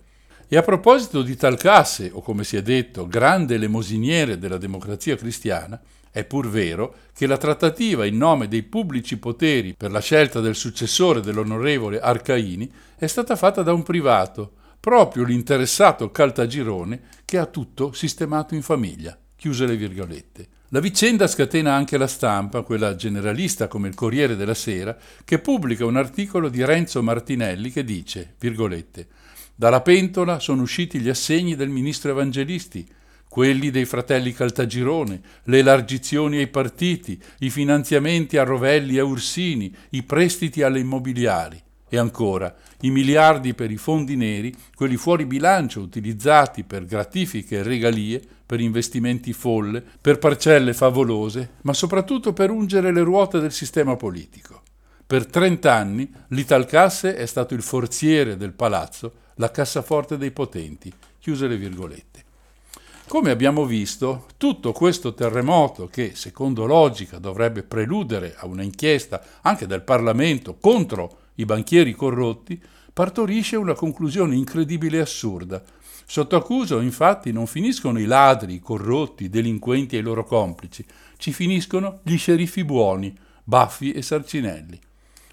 E a proposito di tal classe, o come si è detto, grande elemosiniere della democrazia cristiana, è pur vero che la trattativa in nome dei pubblici poteri per la scelta del successore dell'onorevole Arcaini è stata fatta da un privato, proprio l'interessato Caltagirone che ha tutto sistemato in famiglia. Chiuse le virgolette. La vicenda scatena anche la stampa, quella generalista come il Corriere della Sera, che pubblica un articolo di Renzo Martinelli che dice, virgolette, dalla pentola sono usciti gli assegni del ministro Evangelisti, quelli dei fratelli Caltagirone, le elargizioni ai partiti, i finanziamenti a Rovelli e Ursini, i prestiti alle immobiliari. E ancora, i miliardi per i fondi neri, quelli fuori bilancio utilizzati per gratifiche e regalie, per investimenti folle, per parcelle favolose, ma soprattutto per ungere le ruote del sistema politico. Per trent'anni l'Italcasse è stato il forziere del palazzo, la cassaforte dei potenti. Chiuse le virgolette. Come abbiamo visto, tutto questo terremoto, che secondo logica dovrebbe preludere a una inchiesta anche del Parlamento contro i banchieri corrotti, partorisce una conclusione incredibile e assurda. Sotto accuso, infatti, non finiscono i ladri, i corrotti, i delinquenti e i loro complici, ci finiscono gli sceriffi buoni, Baffi e Sarcinelli.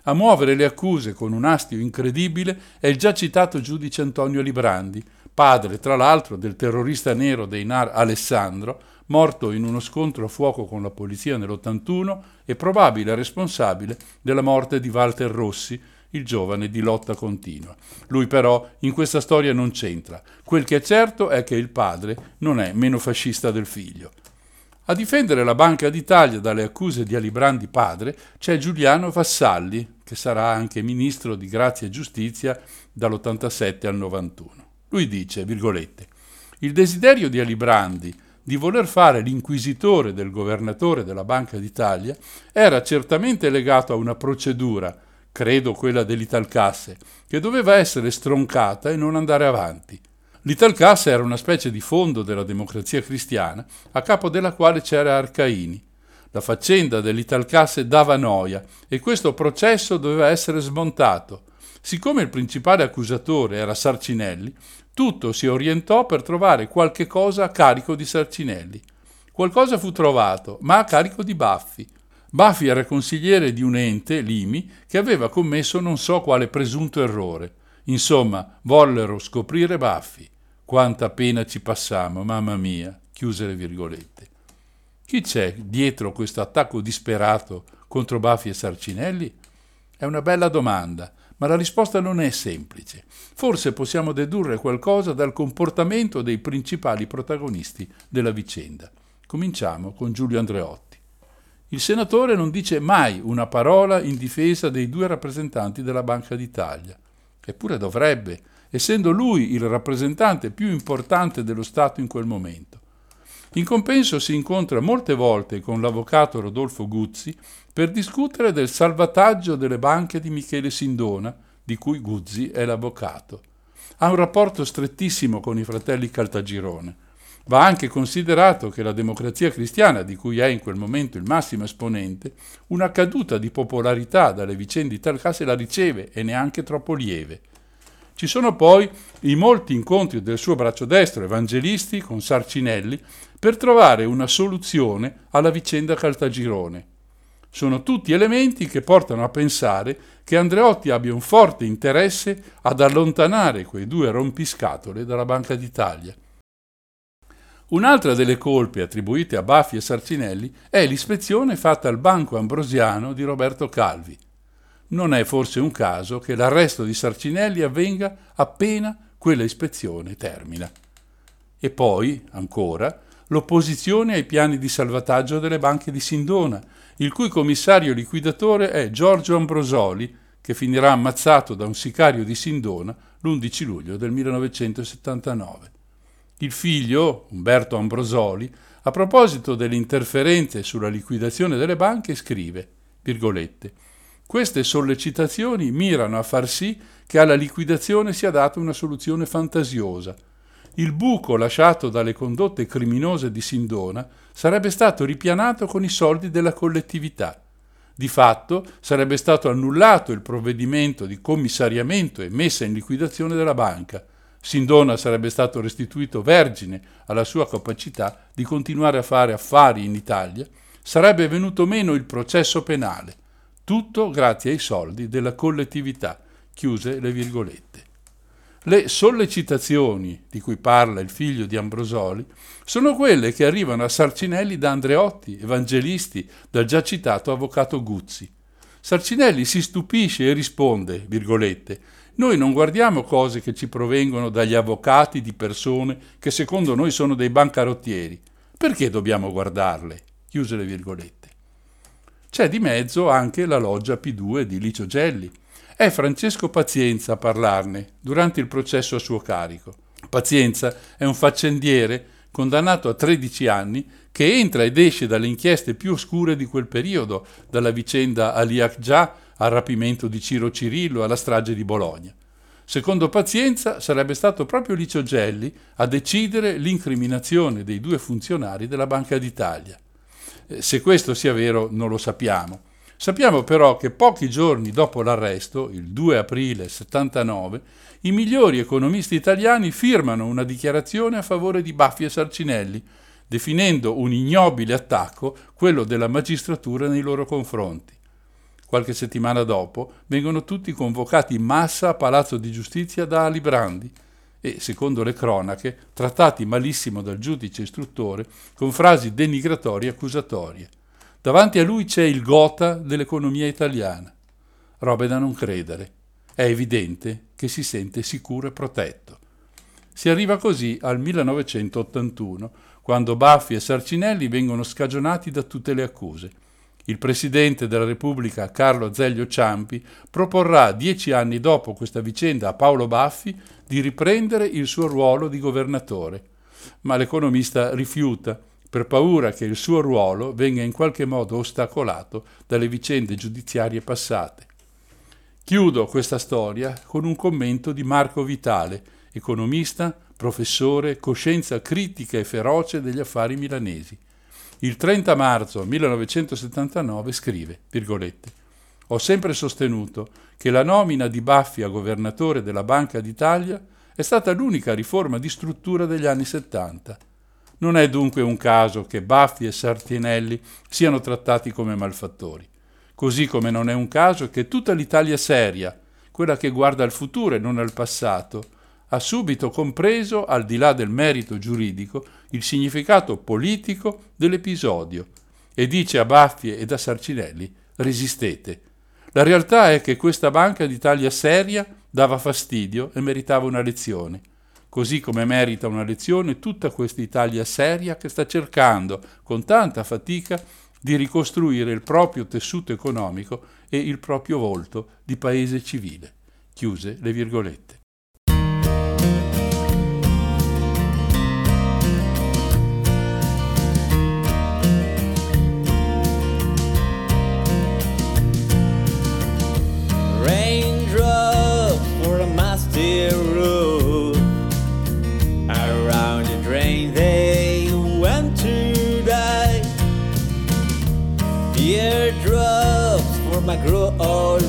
A muovere le accuse con un astio incredibile è il già citato giudice Antonio Librandi, padre tra l'altro del terrorista nero dei NAR Alessandro, morto in uno scontro a fuoco con la polizia nell'81 e probabile responsabile della morte di Walter Rossi, il giovane di lotta continua. Lui però in questa storia non c'entra. Quel che è certo è che il padre non è meno fascista del figlio. A difendere la Banca d'Italia dalle accuse di Alibrandi padre c'è Giuliano Vassalli, che sarà anche ministro di Grazia e Giustizia dall'87 al 91. Lui dice, virgolette, il desiderio di Alibrandi di voler fare l'inquisitore del governatore della Banca d'Italia era certamente legato a una procedura credo quella dell'Italcasse, che doveva essere stroncata e non andare avanti. L'Italcasse era una specie di fondo della democrazia cristiana, a capo della quale c'era Arcaini. La faccenda dell'Italcasse dava noia e questo processo doveva essere smontato. Siccome il principale accusatore era Sarcinelli, tutto si orientò per trovare qualche cosa a carico di Sarcinelli. Qualcosa fu trovato, ma a carico di Baffi, Buffy era consigliere di un ente, l'IMI, che aveva commesso non so quale presunto errore. Insomma, vollero scoprire Buffy. Quanta pena ci passammo, mamma mia, chiuse le virgolette. Chi c'è dietro questo attacco disperato contro Buffy e Sarcinelli? È una bella domanda, ma la risposta non è semplice. Forse possiamo dedurre qualcosa dal comportamento dei principali protagonisti della vicenda. Cominciamo con Giulio Andreotti. Il senatore non dice mai una parola in difesa dei due rappresentanti della Banca d'Italia. Eppure dovrebbe, essendo lui il rappresentante più importante dello Stato in quel momento. In compenso si incontra molte volte con l'avvocato Rodolfo Guzzi per discutere del salvataggio delle banche di Michele Sindona, di cui Guzzi è l'avvocato. Ha un rapporto strettissimo con i fratelli Caltagirone Va anche considerato che la democrazia cristiana, di cui è in quel momento il massimo esponente, una caduta di popolarità dalle vicende di tal caso la riceve e neanche troppo lieve. Ci sono poi i molti incontri del suo braccio destro, evangelisti, con Sarcinelli, per trovare una soluzione alla vicenda Caltagirone. Sono tutti elementi che portano a pensare che Andreotti abbia un forte interesse ad allontanare quei due rompiscatole dalla Banca d'Italia Un'altra delle colpe attribuite a Baffi e Sarcinelli è l'ispezione fatta al Banco Ambrosiano di Roberto Calvi. Non è forse un caso che l'arresto di Sarcinelli avvenga appena quella ispezione termina. E poi, ancora, l'opposizione ai piani di salvataggio delle banche di Sindona, il cui commissario liquidatore è Giorgio Ambrosoli, che finirà ammazzato da un sicario di Sindona l'11 luglio del 1979. Il figlio, Umberto Ambrosoli, a proposito delle interferenze sulla liquidazione delle banche, scrive, virgolette, queste sollecitazioni mirano a far sì che alla liquidazione sia data una soluzione fantasiosa. Il buco lasciato dalle condotte criminose di Sindona sarebbe stato ripianato con i soldi della collettività. Di fatto sarebbe stato annullato il provvedimento di commissariamento e messa in liquidazione della banca, Sindona sarebbe stato restituito vergine alla sua capacità di continuare a fare affari in Italia, sarebbe venuto meno il processo penale, tutto grazie ai soldi della collettività, chiuse le virgolette. Le sollecitazioni di cui parla il figlio di Ambrosoli sono quelle che arrivano a Sarcinelli da Andreotti, evangelisti, dal già citato avvocato Guzzi. Sarcinelli si stupisce e risponde, virgolette, Noi non guardiamo cose che ci provengono dagli avvocati di persone che secondo noi sono dei bancarottieri. Perché dobbiamo guardarle? Chiuse le virgolette. C'è di mezzo anche la loggia P2 di Licio Gelli. È Francesco Pazienza a parlarne durante il processo a suo carico. Pazienza è un faccendiere condannato a 13 anni che entra ed esce dalle inchieste più oscure di quel periodo, dalla vicenda Ali Akja al rapimento di Ciro Cirillo alla strage di Bologna. Secondo Pazienza sarebbe stato proprio Licio Gelli a decidere l'incriminazione dei due funzionari della Banca d'Italia. Eh, se questo sia vero non lo sappiamo. Sappiamo però che pochi giorni dopo l'arresto, il 2 aprile 79, i migliori economisti italiani firmano una dichiarazione a favore di Baffi e Sarcinelli, definendo un ignobile attacco quello della magistratura nei loro confronti. Qualche settimana dopo vengono tutti convocati in massa a Palazzo di Giustizia da Alibrandi e, secondo le cronache, trattati malissimo dal giudice istruttore con frasi denigratorie e accusatorie. Davanti a lui c'è il gota dell'economia italiana. Robe da non credere. È evidente che si sente sicuro e protetto. Si arriva così al 1981, quando Baffi e Sarcinelli vengono scagionati da tutte le accuse il Presidente della Repubblica Carlo Azeglio Ciampi proporrà dieci anni dopo questa vicenda a Paolo Baffi di riprendere il suo ruolo di governatore, ma l'economista rifiuta per paura che il suo ruolo venga in qualche modo ostacolato dalle vicende giudiziarie passate. Chiudo questa storia con un commento di Marco Vitale, economista, professore, coscienza critica e feroce degli affari milanesi il 30 marzo 1979 scrive, virgolette, ho sempre sostenuto che la nomina di Baffi a governatore della Banca d'Italia è stata l'unica riforma di struttura degli anni 70. Non è dunque un caso che Baffi e Sartinelli siano trattati come malfattori, così come non è un caso che tutta l'Italia seria, quella che guarda al futuro e non al passato, ha subito compreso, al di là del merito giuridico, il significato politico dell'episodio e dice a Baffi e a Sarcinelli resistete. La realtà è che questa Banca d'Italia seria dava fastidio e meritava una lezione, così come merita una lezione tutta questa Italia seria che sta cercando, con tanta fatica, di ricostruire il proprio tessuto economico e il proprio volto di paese civile. Chiuse le virgolette. Around the drain they went to die. My grow old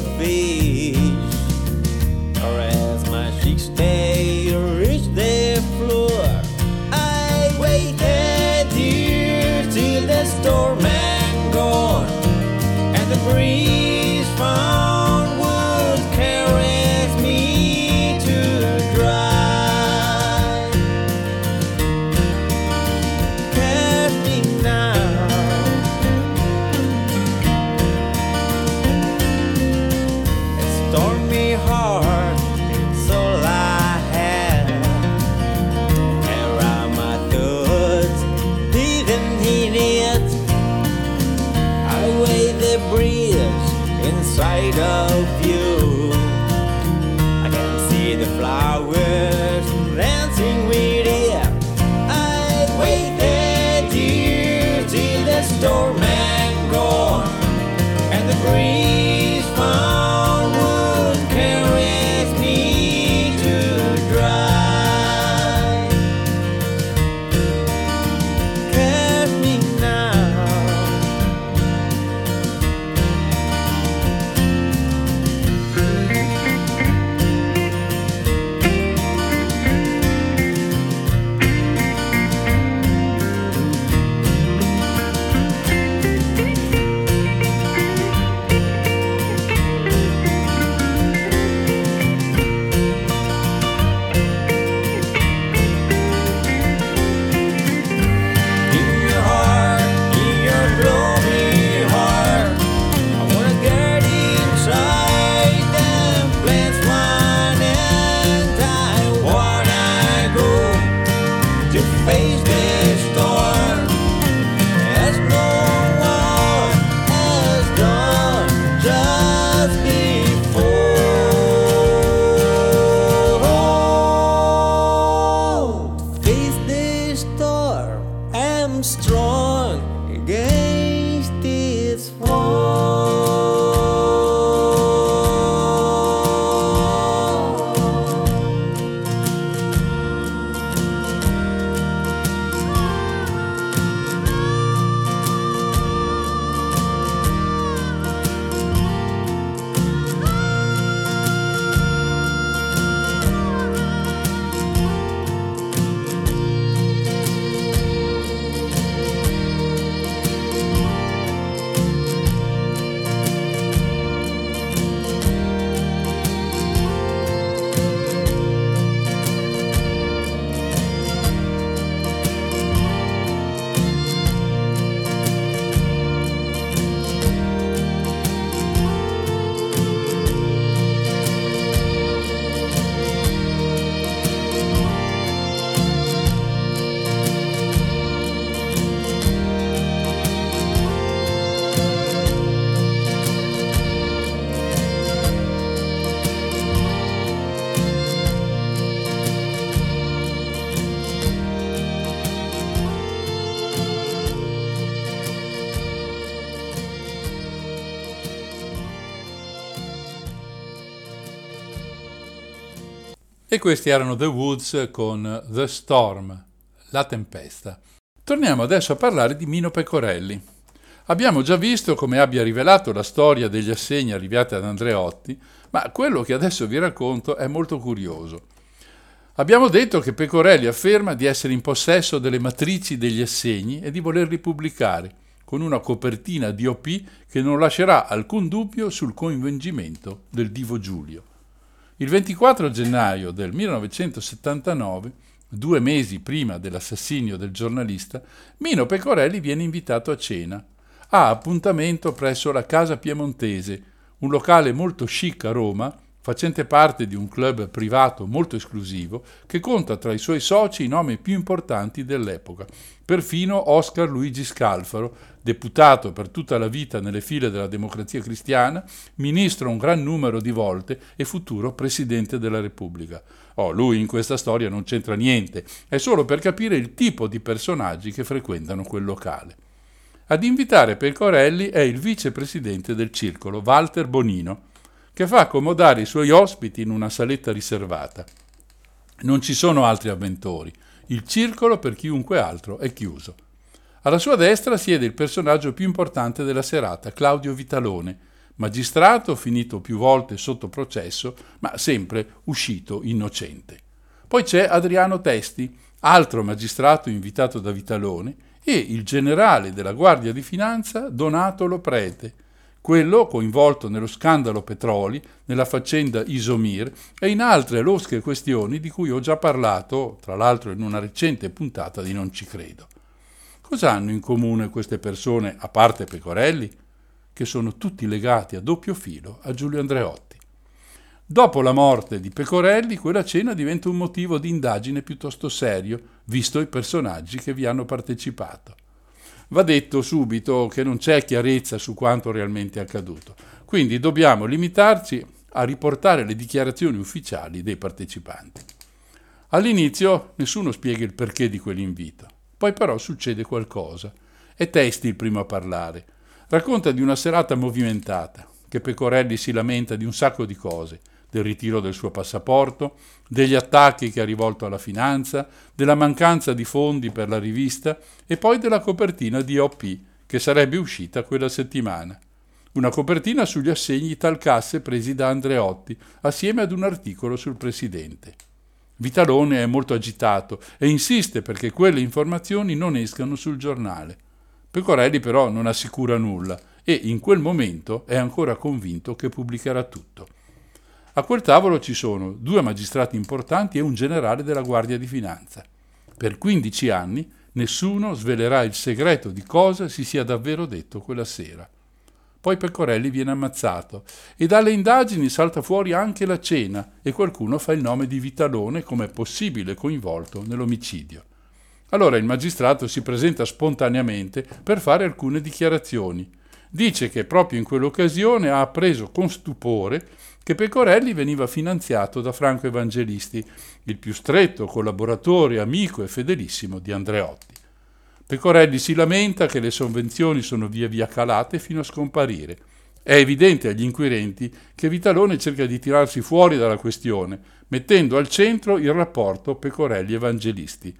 E questi erano The Woods con The Storm, la tempesta. Torniamo adesso a parlare di Mino Pecorelli. Abbiamo già visto come abbia rivelato la storia degli assegni arrivati ad Andreotti, ma quello che adesso vi racconto è molto curioso. Abbiamo detto che Pecorelli afferma di essere in possesso delle matrici degli assegni e di volerli pubblicare, con una copertina DOP che non lascerà alcun dubbio sul coinvolgimento del divo Giulio. Il 24 gennaio del 1979 due mesi prima dell'assassinio del giornalista, Mino Pecorelli viene invitato a cena. Ha appuntamento presso la Casa Piemontese, un locale molto chic a Roma, facente parte di un club privato molto esclusivo che conta tra i suoi soci i nomi più importanti dell'epoca, perfino Oscar Luigi Scalfaro, deputato per tutta la vita nelle file della democrazia cristiana, ministro un gran numero di volte e futuro presidente della Repubblica. Oh, lui in questa storia non c'entra niente, è solo per capire il tipo di personaggi che frequentano quel locale. Ad invitare Pecorelli è il vicepresidente del circolo, Walter Bonino, che fa accomodare i suoi ospiti in una saletta riservata. Non ci sono altri avventori, il circolo per chiunque altro è chiuso. Alla sua destra siede il personaggio più importante della serata, Claudio Vitalone, magistrato finito più volte sotto processo, ma sempre uscito innocente. Poi c'è Adriano Testi, altro magistrato invitato da Vitalone, e il generale della Guardia di Finanza Donato Loprete, quello coinvolto nello scandalo petroli, nella faccenda Isomir e in altre losche questioni di cui ho già parlato, tra l'altro in una recente puntata di Non ci credo. Cosa hanno in comune queste persone, a parte Pecorelli? che sono tutti legati a doppio filo a Giulio Andreotti. Dopo la morte di Pecorelli, quella cena diventa un motivo di indagine piuttosto serio, visto i personaggi che vi hanno partecipato. Va detto subito che non c'è chiarezza su quanto realmente è accaduto, quindi dobbiamo limitarci a riportare le dichiarazioni ufficiali dei partecipanti. All'inizio nessuno spiega il perché di quell'invito, poi però succede qualcosa. È Testi il primo a parlare, Racconta di una serata movimentata, che Pecorelli si lamenta di un sacco di cose, del ritiro del suo passaporto, degli attacchi che ha rivolto alla finanza, della mancanza di fondi per la rivista e poi della copertina di OP che sarebbe uscita quella settimana. Una copertina sugli assegni talcasse presi da Andreotti, assieme ad un articolo sul presidente. Vitalone è molto agitato e insiste perché quelle informazioni non escano sul giornale. Pecorelli però non assicura nulla e in quel momento è ancora convinto che pubblicherà tutto. A quel tavolo ci sono due magistrati importanti e un generale della Guardia di Finanza. Per 15 anni nessuno svelerà il segreto di cosa si sia davvero detto quella sera. Poi Pecorelli viene ammazzato e dalle indagini salta fuori anche la cena e qualcuno fa il nome di Vitalone come possibile coinvolto nell'omicidio. Allora il magistrato si presenta spontaneamente per fare alcune dichiarazioni. Dice che proprio in quell'occasione ha appreso con stupore che Pecorelli veniva finanziato da Franco Evangelisti, il più stretto collaboratore, amico e fedelissimo di Andreotti. Pecorelli si lamenta che le sovvenzioni sono via via calate fino a scomparire. È evidente agli inquirenti che Vitalone cerca di tirarsi fuori dalla questione, mettendo al centro il rapporto Pecorelli-Evangelisti.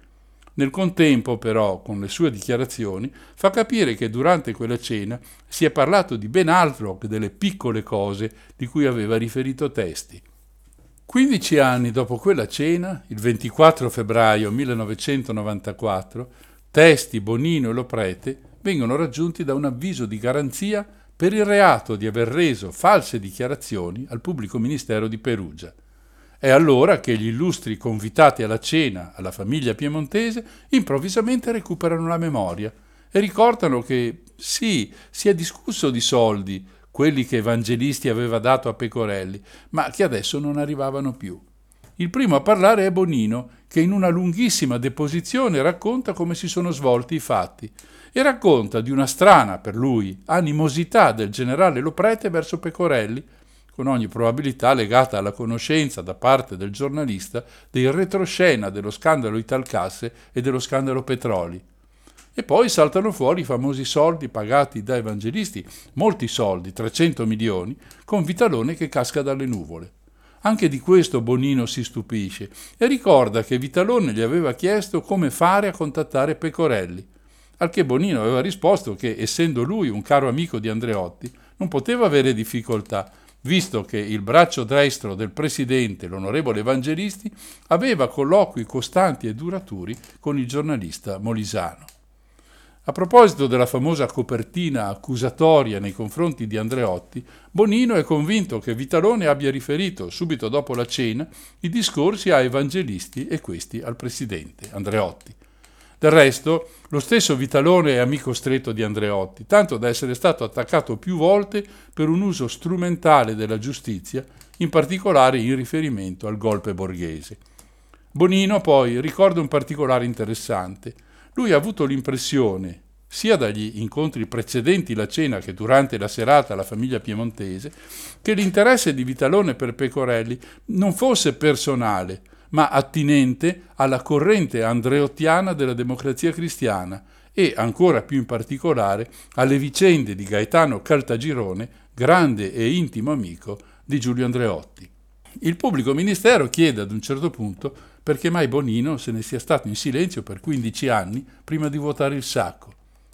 Nel contempo, però, con le sue dichiarazioni, fa capire che durante quella cena si è parlato di ben altro che delle piccole cose di cui aveva riferito Testi. 15 anni dopo quella cena, il 24 febbraio 1994, Testi, Bonino e Loprete vengono raggiunti da un avviso di garanzia per il reato di aver reso false dichiarazioni al pubblico ministero di Perugia. È allora che gli illustri convitati alla cena alla famiglia piemontese improvvisamente recuperano la memoria e ricordano che sì, si è discusso di soldi, quelli che Evangelisti aveva dato a Pecorelli, ma che adesso non arrivavano più. Il primo a parlare è Bonino, che in una lunghissima deposizione racconta come si sono svolti i fatti e racconta di una strana, per lui, animosità del generale Loprete verso Pecorelli, con ogni probabilità legata alla conoscenza da parte del giornalista del retroscena dello scandalo Italcasse e dello scandalo Petroli. E poi saltano fuori i famosi soldi pagati da evangelisti, molti soldi, 300 milioni, con Vitalone che casca dalle nuvole. Anche di questo Bonino si stupisce e ricorda che Vitalone gli aveva chiesto come fare a contattare Pecorelli, al che Bonino aveva risposto che, essendo lui un caro amico di Andreotti, non poteva avere difficoltà, visto che il braccio destro del presidente, l'onorevole Evangelisti, aveva colloqui costanti e duraturi con il giornalista Molisano. A proposito della famosa copertina accusatoria nei confronti di Andreotti, Bonino è convinto che Vitalone abbia riferito, subito dopo la cena, i discorsi a Evangelisti e questi al presidente Andreotti. Del resto, lo stesso Vitalone è amico stretto di Andreotti, tanto da essere stato attaccato più volte per un uso strumentale della giustizia, in particolare in riferimento al golpe borghese. Bonino poi ricorda un particolare interessante. Lui ha avuto l'impressione, sia dagli incontri precedenti la cena che durante la serata alla famiglia piemontese, che l'interesse di Vitalone per Pecorelli non fosse personale, ma attinente alla corrente andreottiana della democrazia cristiana e, ancora più in particolare, alle vicende di Gaetano Caltagirone, grande e intimo amico di Giulio Andreotti. Il pubblico ministero chiede ad un certo punto perché mai Bonino se ne sia stato in silenzio per 15 anni prima di votare il sacco.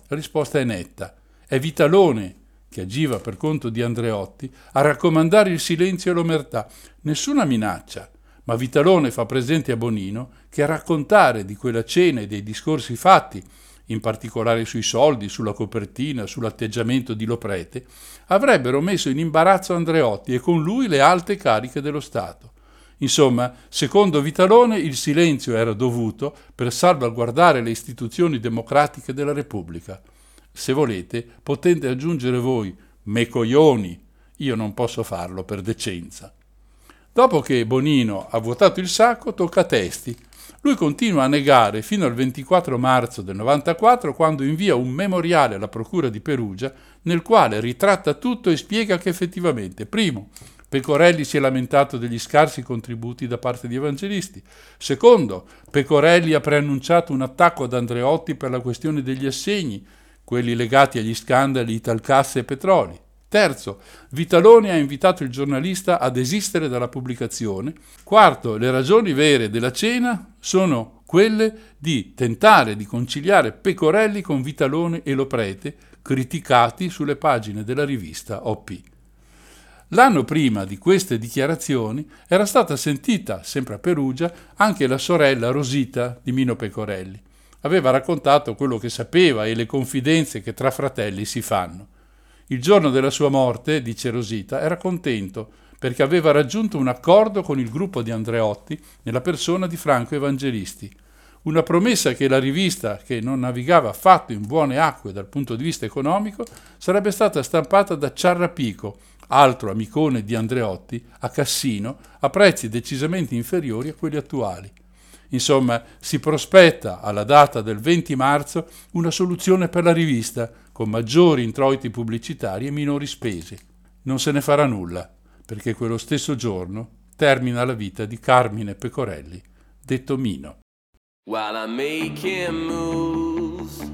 La risposta è netta. È Vitalone, che agiva per conto di Andreotti, a raccomandare il silenzio e l'omertà. Nessuna minaccia, ma Vitalone fa presente a Bonino che a raccontare di quella cena e dei discorsi fatti, in particolare sui soldi, sulla copertina, sull'atteggiamento di Loprete, avrebbero messo in imbarazzo Andreotti e con lui le alte cariche dello Stato. Insomma, secondo Vitalone il silenzio era dovuto per salvaguardare le istituzioni democratiche della Repubblica. Se volete, potete aggiungere voi, me coglioni, io non posso farlo per decenza. Dopo che Bonino ha vuotato il sacco, tocca a Testi. Lui continua a negare fino al 24 marzo del 94 quando invia un memoriale alla Procura di Perugia nel quale ritratta tutto e spiega che effettivamente, primo, Pecorelli si è lamentato degli scarsi contributi da parte di evangelisti. Secondo, Pecorelli ha preannunciato un attacco ad Andreotti per la questione degli assegni, quelli legati agli scandali Italcasse e Petroli. Terzo, Vitaloni ha invitato il giornalista a desistere dalla pubblicazione. Quarto, le ragioni vere della cena sono quelle di tentare di conciliare Pecorelli con Vitalone e Loprete, criticati sulle pagine della rivista OP. L'anno prima di queste dichiarazioni era stata sentita, sempre a Perugia, anche la sorella Rosita di Mino Pecorelli. Aveva raccontato quello che sapeva e le confidenze che tra fratelli si fanno. Il giorno della sua morte, dice Rosita, era contento perché aveva raggiunto un accordo con il gruppo di Andreotti nella persona di Franco Evangelisti. Una promessa che la rivista, che non navigava affatto in buone acque dal punto di vista economico, sarebbe stata stampata da Ciarrapico, altro amicone di Andreotti, a Cassino, a prezzi decisamente inferiori a quelli attuali. Insomma, si prospetta alla data del 20 marzo una soluzione per la rivista, con maggiori introiti pubblicitari e minori spese. Non se ne farà nulla, perché quello stesso giorno termina la vita di Carmine Pecorelli, detto Mino. While I'm making moves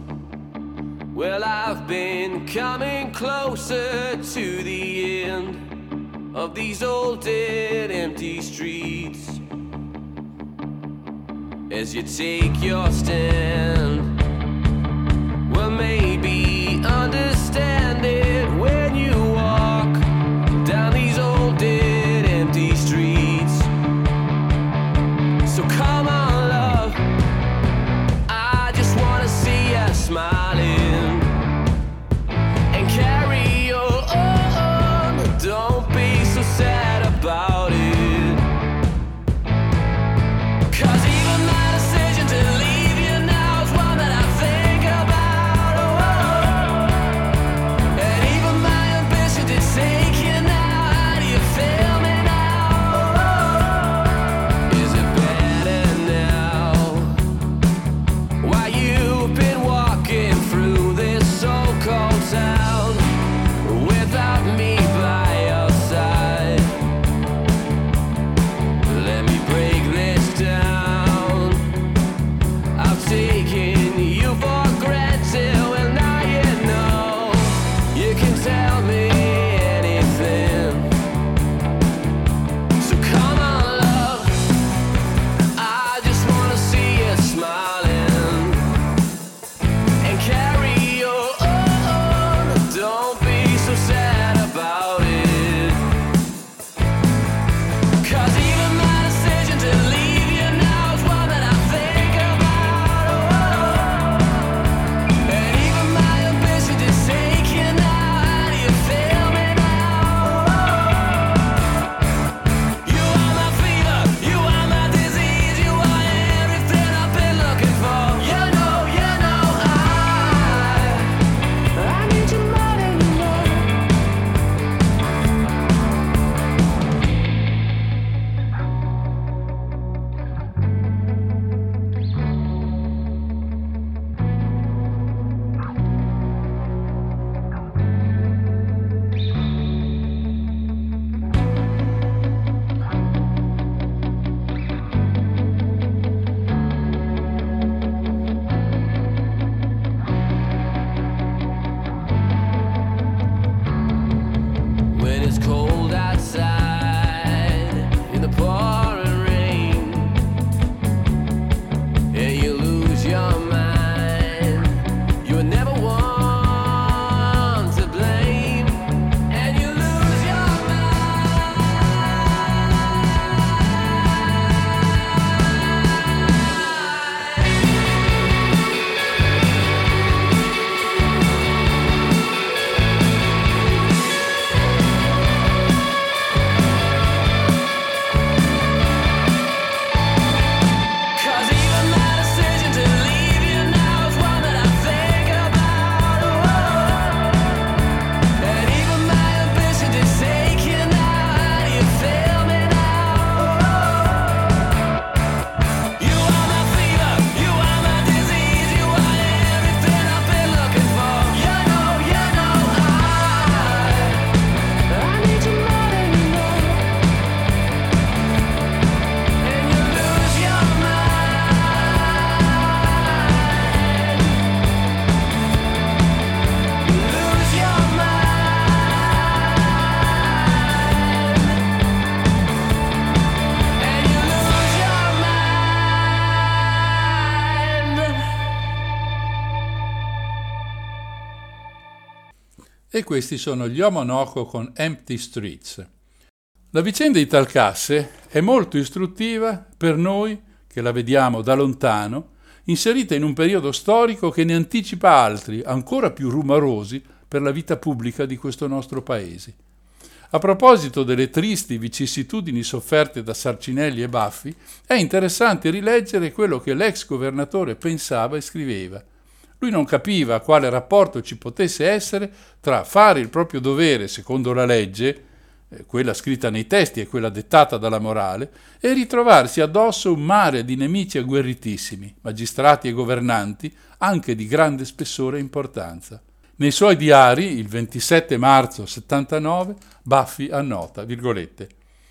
Well, I've been coming closer to the end of these old dead empty streets. As you take your stand, well, maybe understanding. E questi sono gli Omonoco con Empty Streets. La vicenda di Talcasse è molto istruttiva per noi che la vediamo da lontano, inserita in un periodo storico che ne anticipa altri, ancora più rumorosi, per la vita pubblica di questo nostro paese. A proposito delle tristi vicissitudini sofferte da Sarcinelli e Baffi, è interessante rileggere quello che l'ex governatore pensava e scriveva. Lui non capiva quale rapporto ci potesse essere tra fare il proprio dovere secondo la legge, eh, quella scritta nei testi e quella dettata dalla morale, e ritrovarsi addosso un mare di nemici agguerritissimi, magistrati e governanti, anche di grande spessore e importanza. Nei suoi diari, il 27 marzo 79, Baffi annota, virgolette,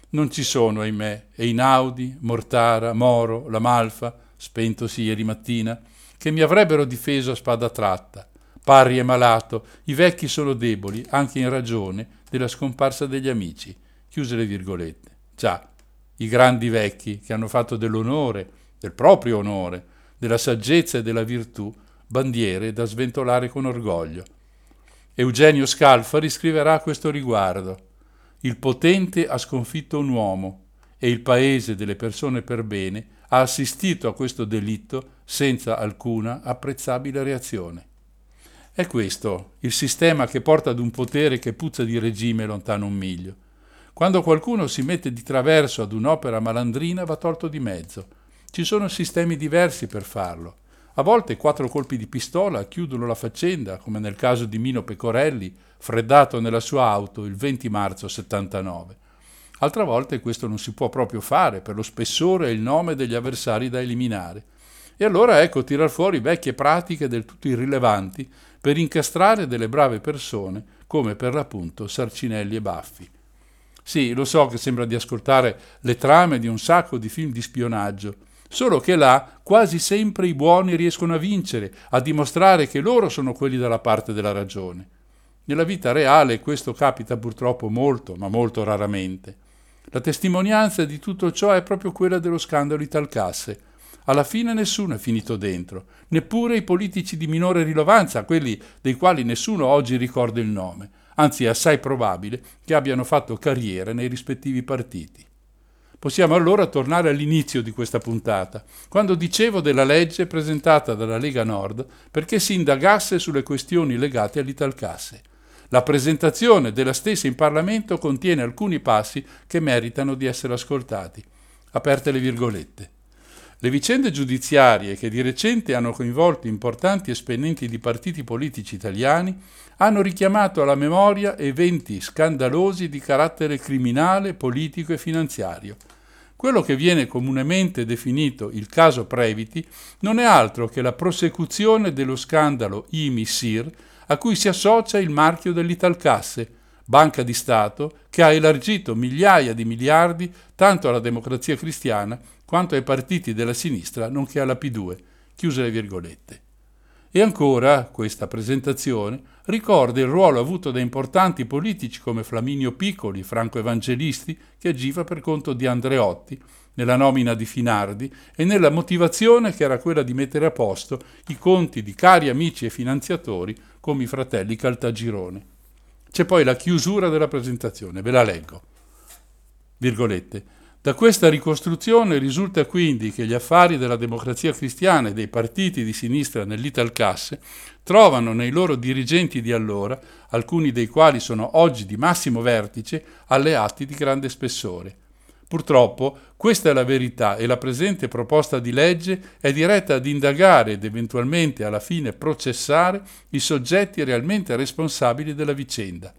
non ci sono, ahimè, Einaudi, Mortara, Moro, La Malfa, spentosi ieri mattina, che mi avrebbero difeso a spada tratta. Parri è malato, i vecchi sono deboli, anche in ragione della scomparsa degli amici. Chiuse le virgolette. Già, i grandi vecchi che hanno fatto dell'onore, del proprio onore, della saggezza e della virtù, bandiere da sventolare con orgoglio. Eugenio Scalfari scriverà a questo riguardo Il potente ha sconfitto un uomo e il paese delle persone per bene ha assistito a questo delitto senza alcuna apprezzabile reazione. È questo il sistema che porta ad un potere che puzza di regime lontano un miglio. Quando qualcuno si mette di traverso ad un'opera malandrina va tolto di mezzo. Ci sono sistemi diversi per farlo. A volte quattro colpi di pistola chiudono la faccenda, come nel caso di Mino Pecorelli, freddato nella sua auto il 20 marzo 79. Altre volte questo non si può proprio fare per lo spessore e il nome degli avversari da eliminare. E allora ecco tirar fuori vecchie pratiche del tutto irrilevanti per incastrare delle brave persone come per l'appunto Sarcinelli e Baffi. Sì, lo so che sembra di ascoltare le trame di un sacco di film di spionaggio, Solo che là quasi sempre i buoni riescono a vincere, a dimostrare che loro sono quelli dalla parte della ragione. Nella vita reale questo capita purtroppo molto, ma molto raramente. La testimonianza di tutto ciò è proprio quella dello scandalo Italcasse. Alla fine nessuno è finito dentro, neppure i politici di minore rilevanza, quelli dei quali nessuno oggi ricorda il nome, anzi è assai probabile che abbiano fatto carriera nei rispettivi partiti. Possiamo allora tornare all'inizio di questa puntata, quando dicevo della legge presentata dalla Lega Nord perché si indagasse sulle questioni legate all'Italcasse. La presentazione della stessa in Parlamento contiene alcuni passi che meritano di essere ascoltati. Aperte le virgolette. Le vicende giudiziarie che di recente hanno coinvolto importanti esponenti di partiti politici italiani hanno richiamato alla memoria eventi scandalosi di carattere criminale, politico e finanziario. Quello che viene comunemente definito il caso Previti non è altro che la prosecuzione dello scandalo IMI-SIR a cui si associa il marchio dell'Italcasse, banca di Stato che ha elargito migliaia di miliardi tanto alla democrazia cristiana quanto ai partiti della sinistra nonché alla P2. Chiuse le virgolette. E ancora questa presentazione ricorda il ruolo avuto da importanti politici come Flaminio Piccoli, Franco Evangelisti, che agiva per conto di Andreotti, nella nomina di Finardi e nella motivazione che era quella di mettere a posto i conti di cari amici e finanziatori come i fratelli Caltagirone. C'è poi la chiusura della presentazione, ve la leggo. Virgolette. Da questa ricostruzione risulta quindi che gli affari della democrazia cristiana e dei partiti di sinistra nell'Italcasse trovano nei loro dirigenti di allora, alcuni dei quali sono oggi di massimo vertice, alleati di grande spessore. Purtroppo questa è la verità e la presente proposta di legge è diretta ad indagare ed eventualmente alla fine processare i soggetti realmente responsabili della vicenda.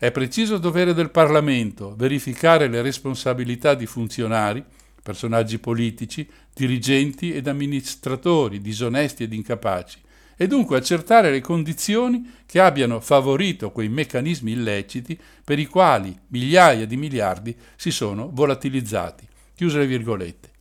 È preciso dovere del Parlamento verificare le responsabilità di funzionari, personaggi politici, dirigenti ed amministratori disonesti ed incapaci, e dunque accertare le condizioni che abbiano favorito quei meccanismi illeciti per i quali migliaia di miliardi si sono volatilizzati. Chiuse le virgolette.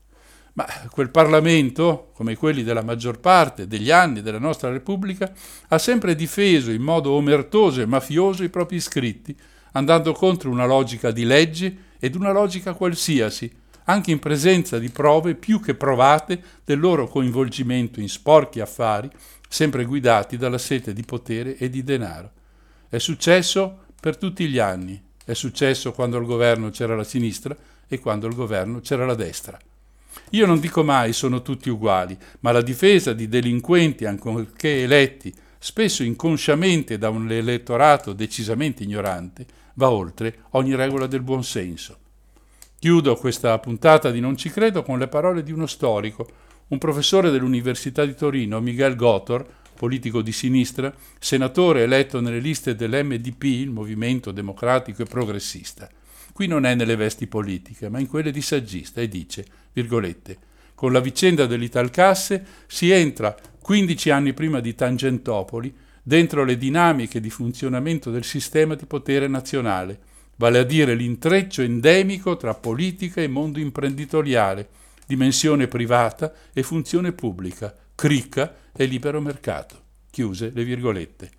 Ma quel Parlamento, come quelli della maggior parte degli anni della nostra Repubblica, ha sempre difeso in modo omertoso e mafioso i propri iscritti, andando contro una logica di legge ed una logica qualsiasi, anche in presenza di prove più che provate del loro coinvolgimento in sporchi affari, sempre guidati dalla sete di potere e di denaro. È successo per tutti gli anni. È successo quando al governo c'era la sinistra e quando al governo c'era la destra. Io non dico mai sono tutti uguali, ma la difesa di delinquenti, ancorché eletti, spesso inconsciamente da un elettorato decisamente ignorante, va oltre ogni regola del buonsenso. Chiudo questa puntata di Non ci credo con le parole di uno storico, un professore dell'Università di Torino, Miguel Gotor, politico di sinistra, senatore eletto nelle liste dell'MDP, il Movimento Democratico e Progressista. Qui non è nelle vesti politiche, ma in quelle di saggista e dice, virgolette, con la vicenda dell'Italcasse si entra 15 anni prima di Tangentopoli dentro le dinamiche di funzionamento del sistema di potere nazionale, vale a dire l'intreccio endemico tra politica e mondo imprenditoriale, dimensione privata e funzione pubblica, cricca e libero mercato. Chiuse le virgolette.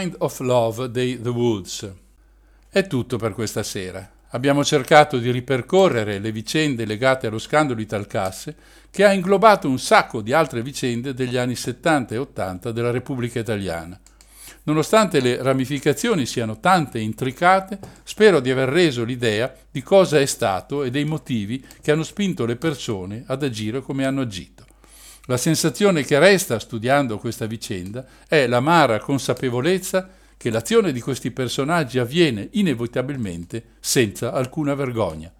Kind of Love dei The Woods. È tutto per questa sera. Abbiamo cercato di ripercorrere le vicende legate allo scandalo Italcasse, che ha inglobato un sacco di altre vicende degli anni 70 e 80 della Repubblica Italiana. Nonostante le ramificazioni siano tante e intricate, spero di aver reso l'idea di cosa è stato e dei motivi che hanno spinto le persone ad agire come hanno agito. La sensazione che resta studiando questa vicenda è l'amara consapevolezza che l'azione di questi personaggi avviene inevitabilmente senza alcuna vergogna.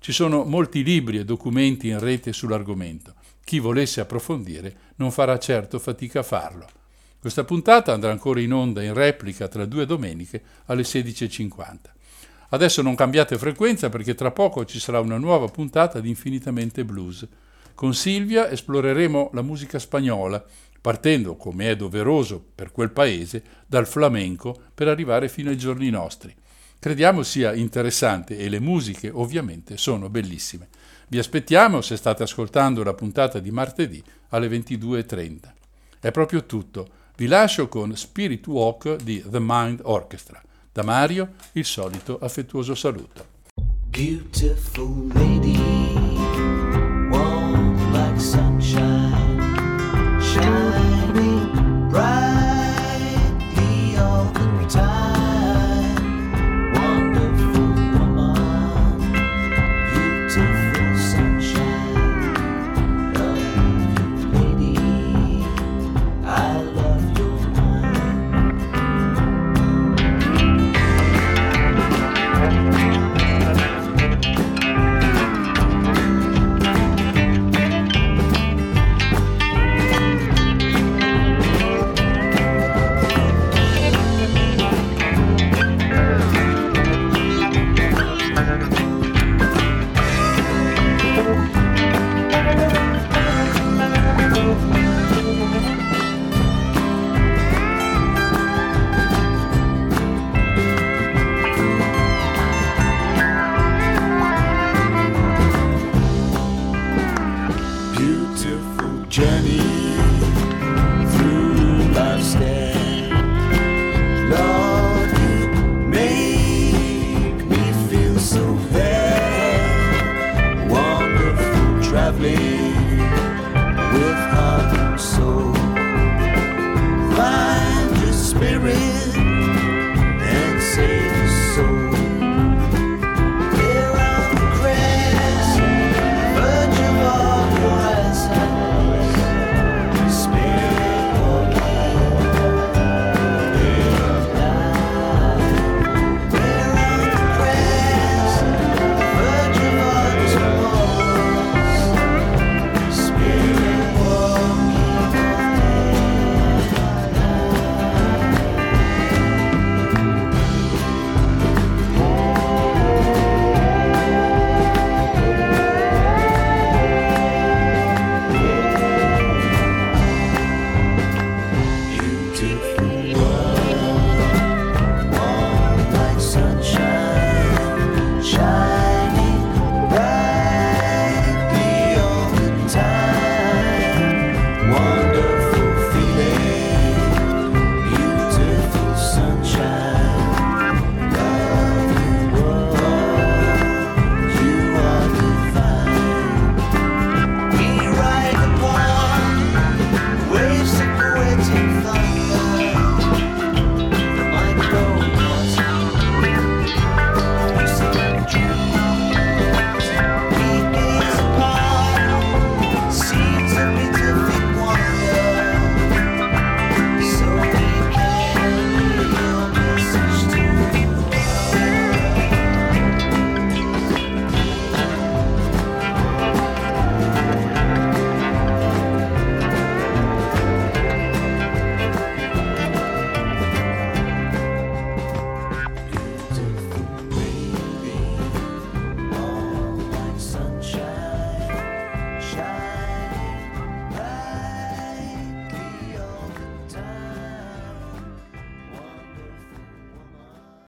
Ci sono molti libri e documenti in rete sull'argomento. Chi volesse approfondire non farà certo fatica a farlo. Questa puntata andrà ancora in onda in replica tra due domeniche alle 16.50. Adesso non cambiate frequenza perché tra poco ci sarà una nuova puntata di Infinitamente Blues. Con Silvia esploreremo la musica spagnola, partendo, come è doveroso per quel paese, dal flamenco per arrivare fino ai giorni nostri. Crediamo sia interessante e le musiche ovviamente sono bellissime. Vi aspettiamo se state ascoltando la puntata di martedì alle 22.30. È proprio tutto. Vi lascio con Spirit Walk di The Mind Orchestra. Da Mario il solito affettuoso saluto. Beautiful lady.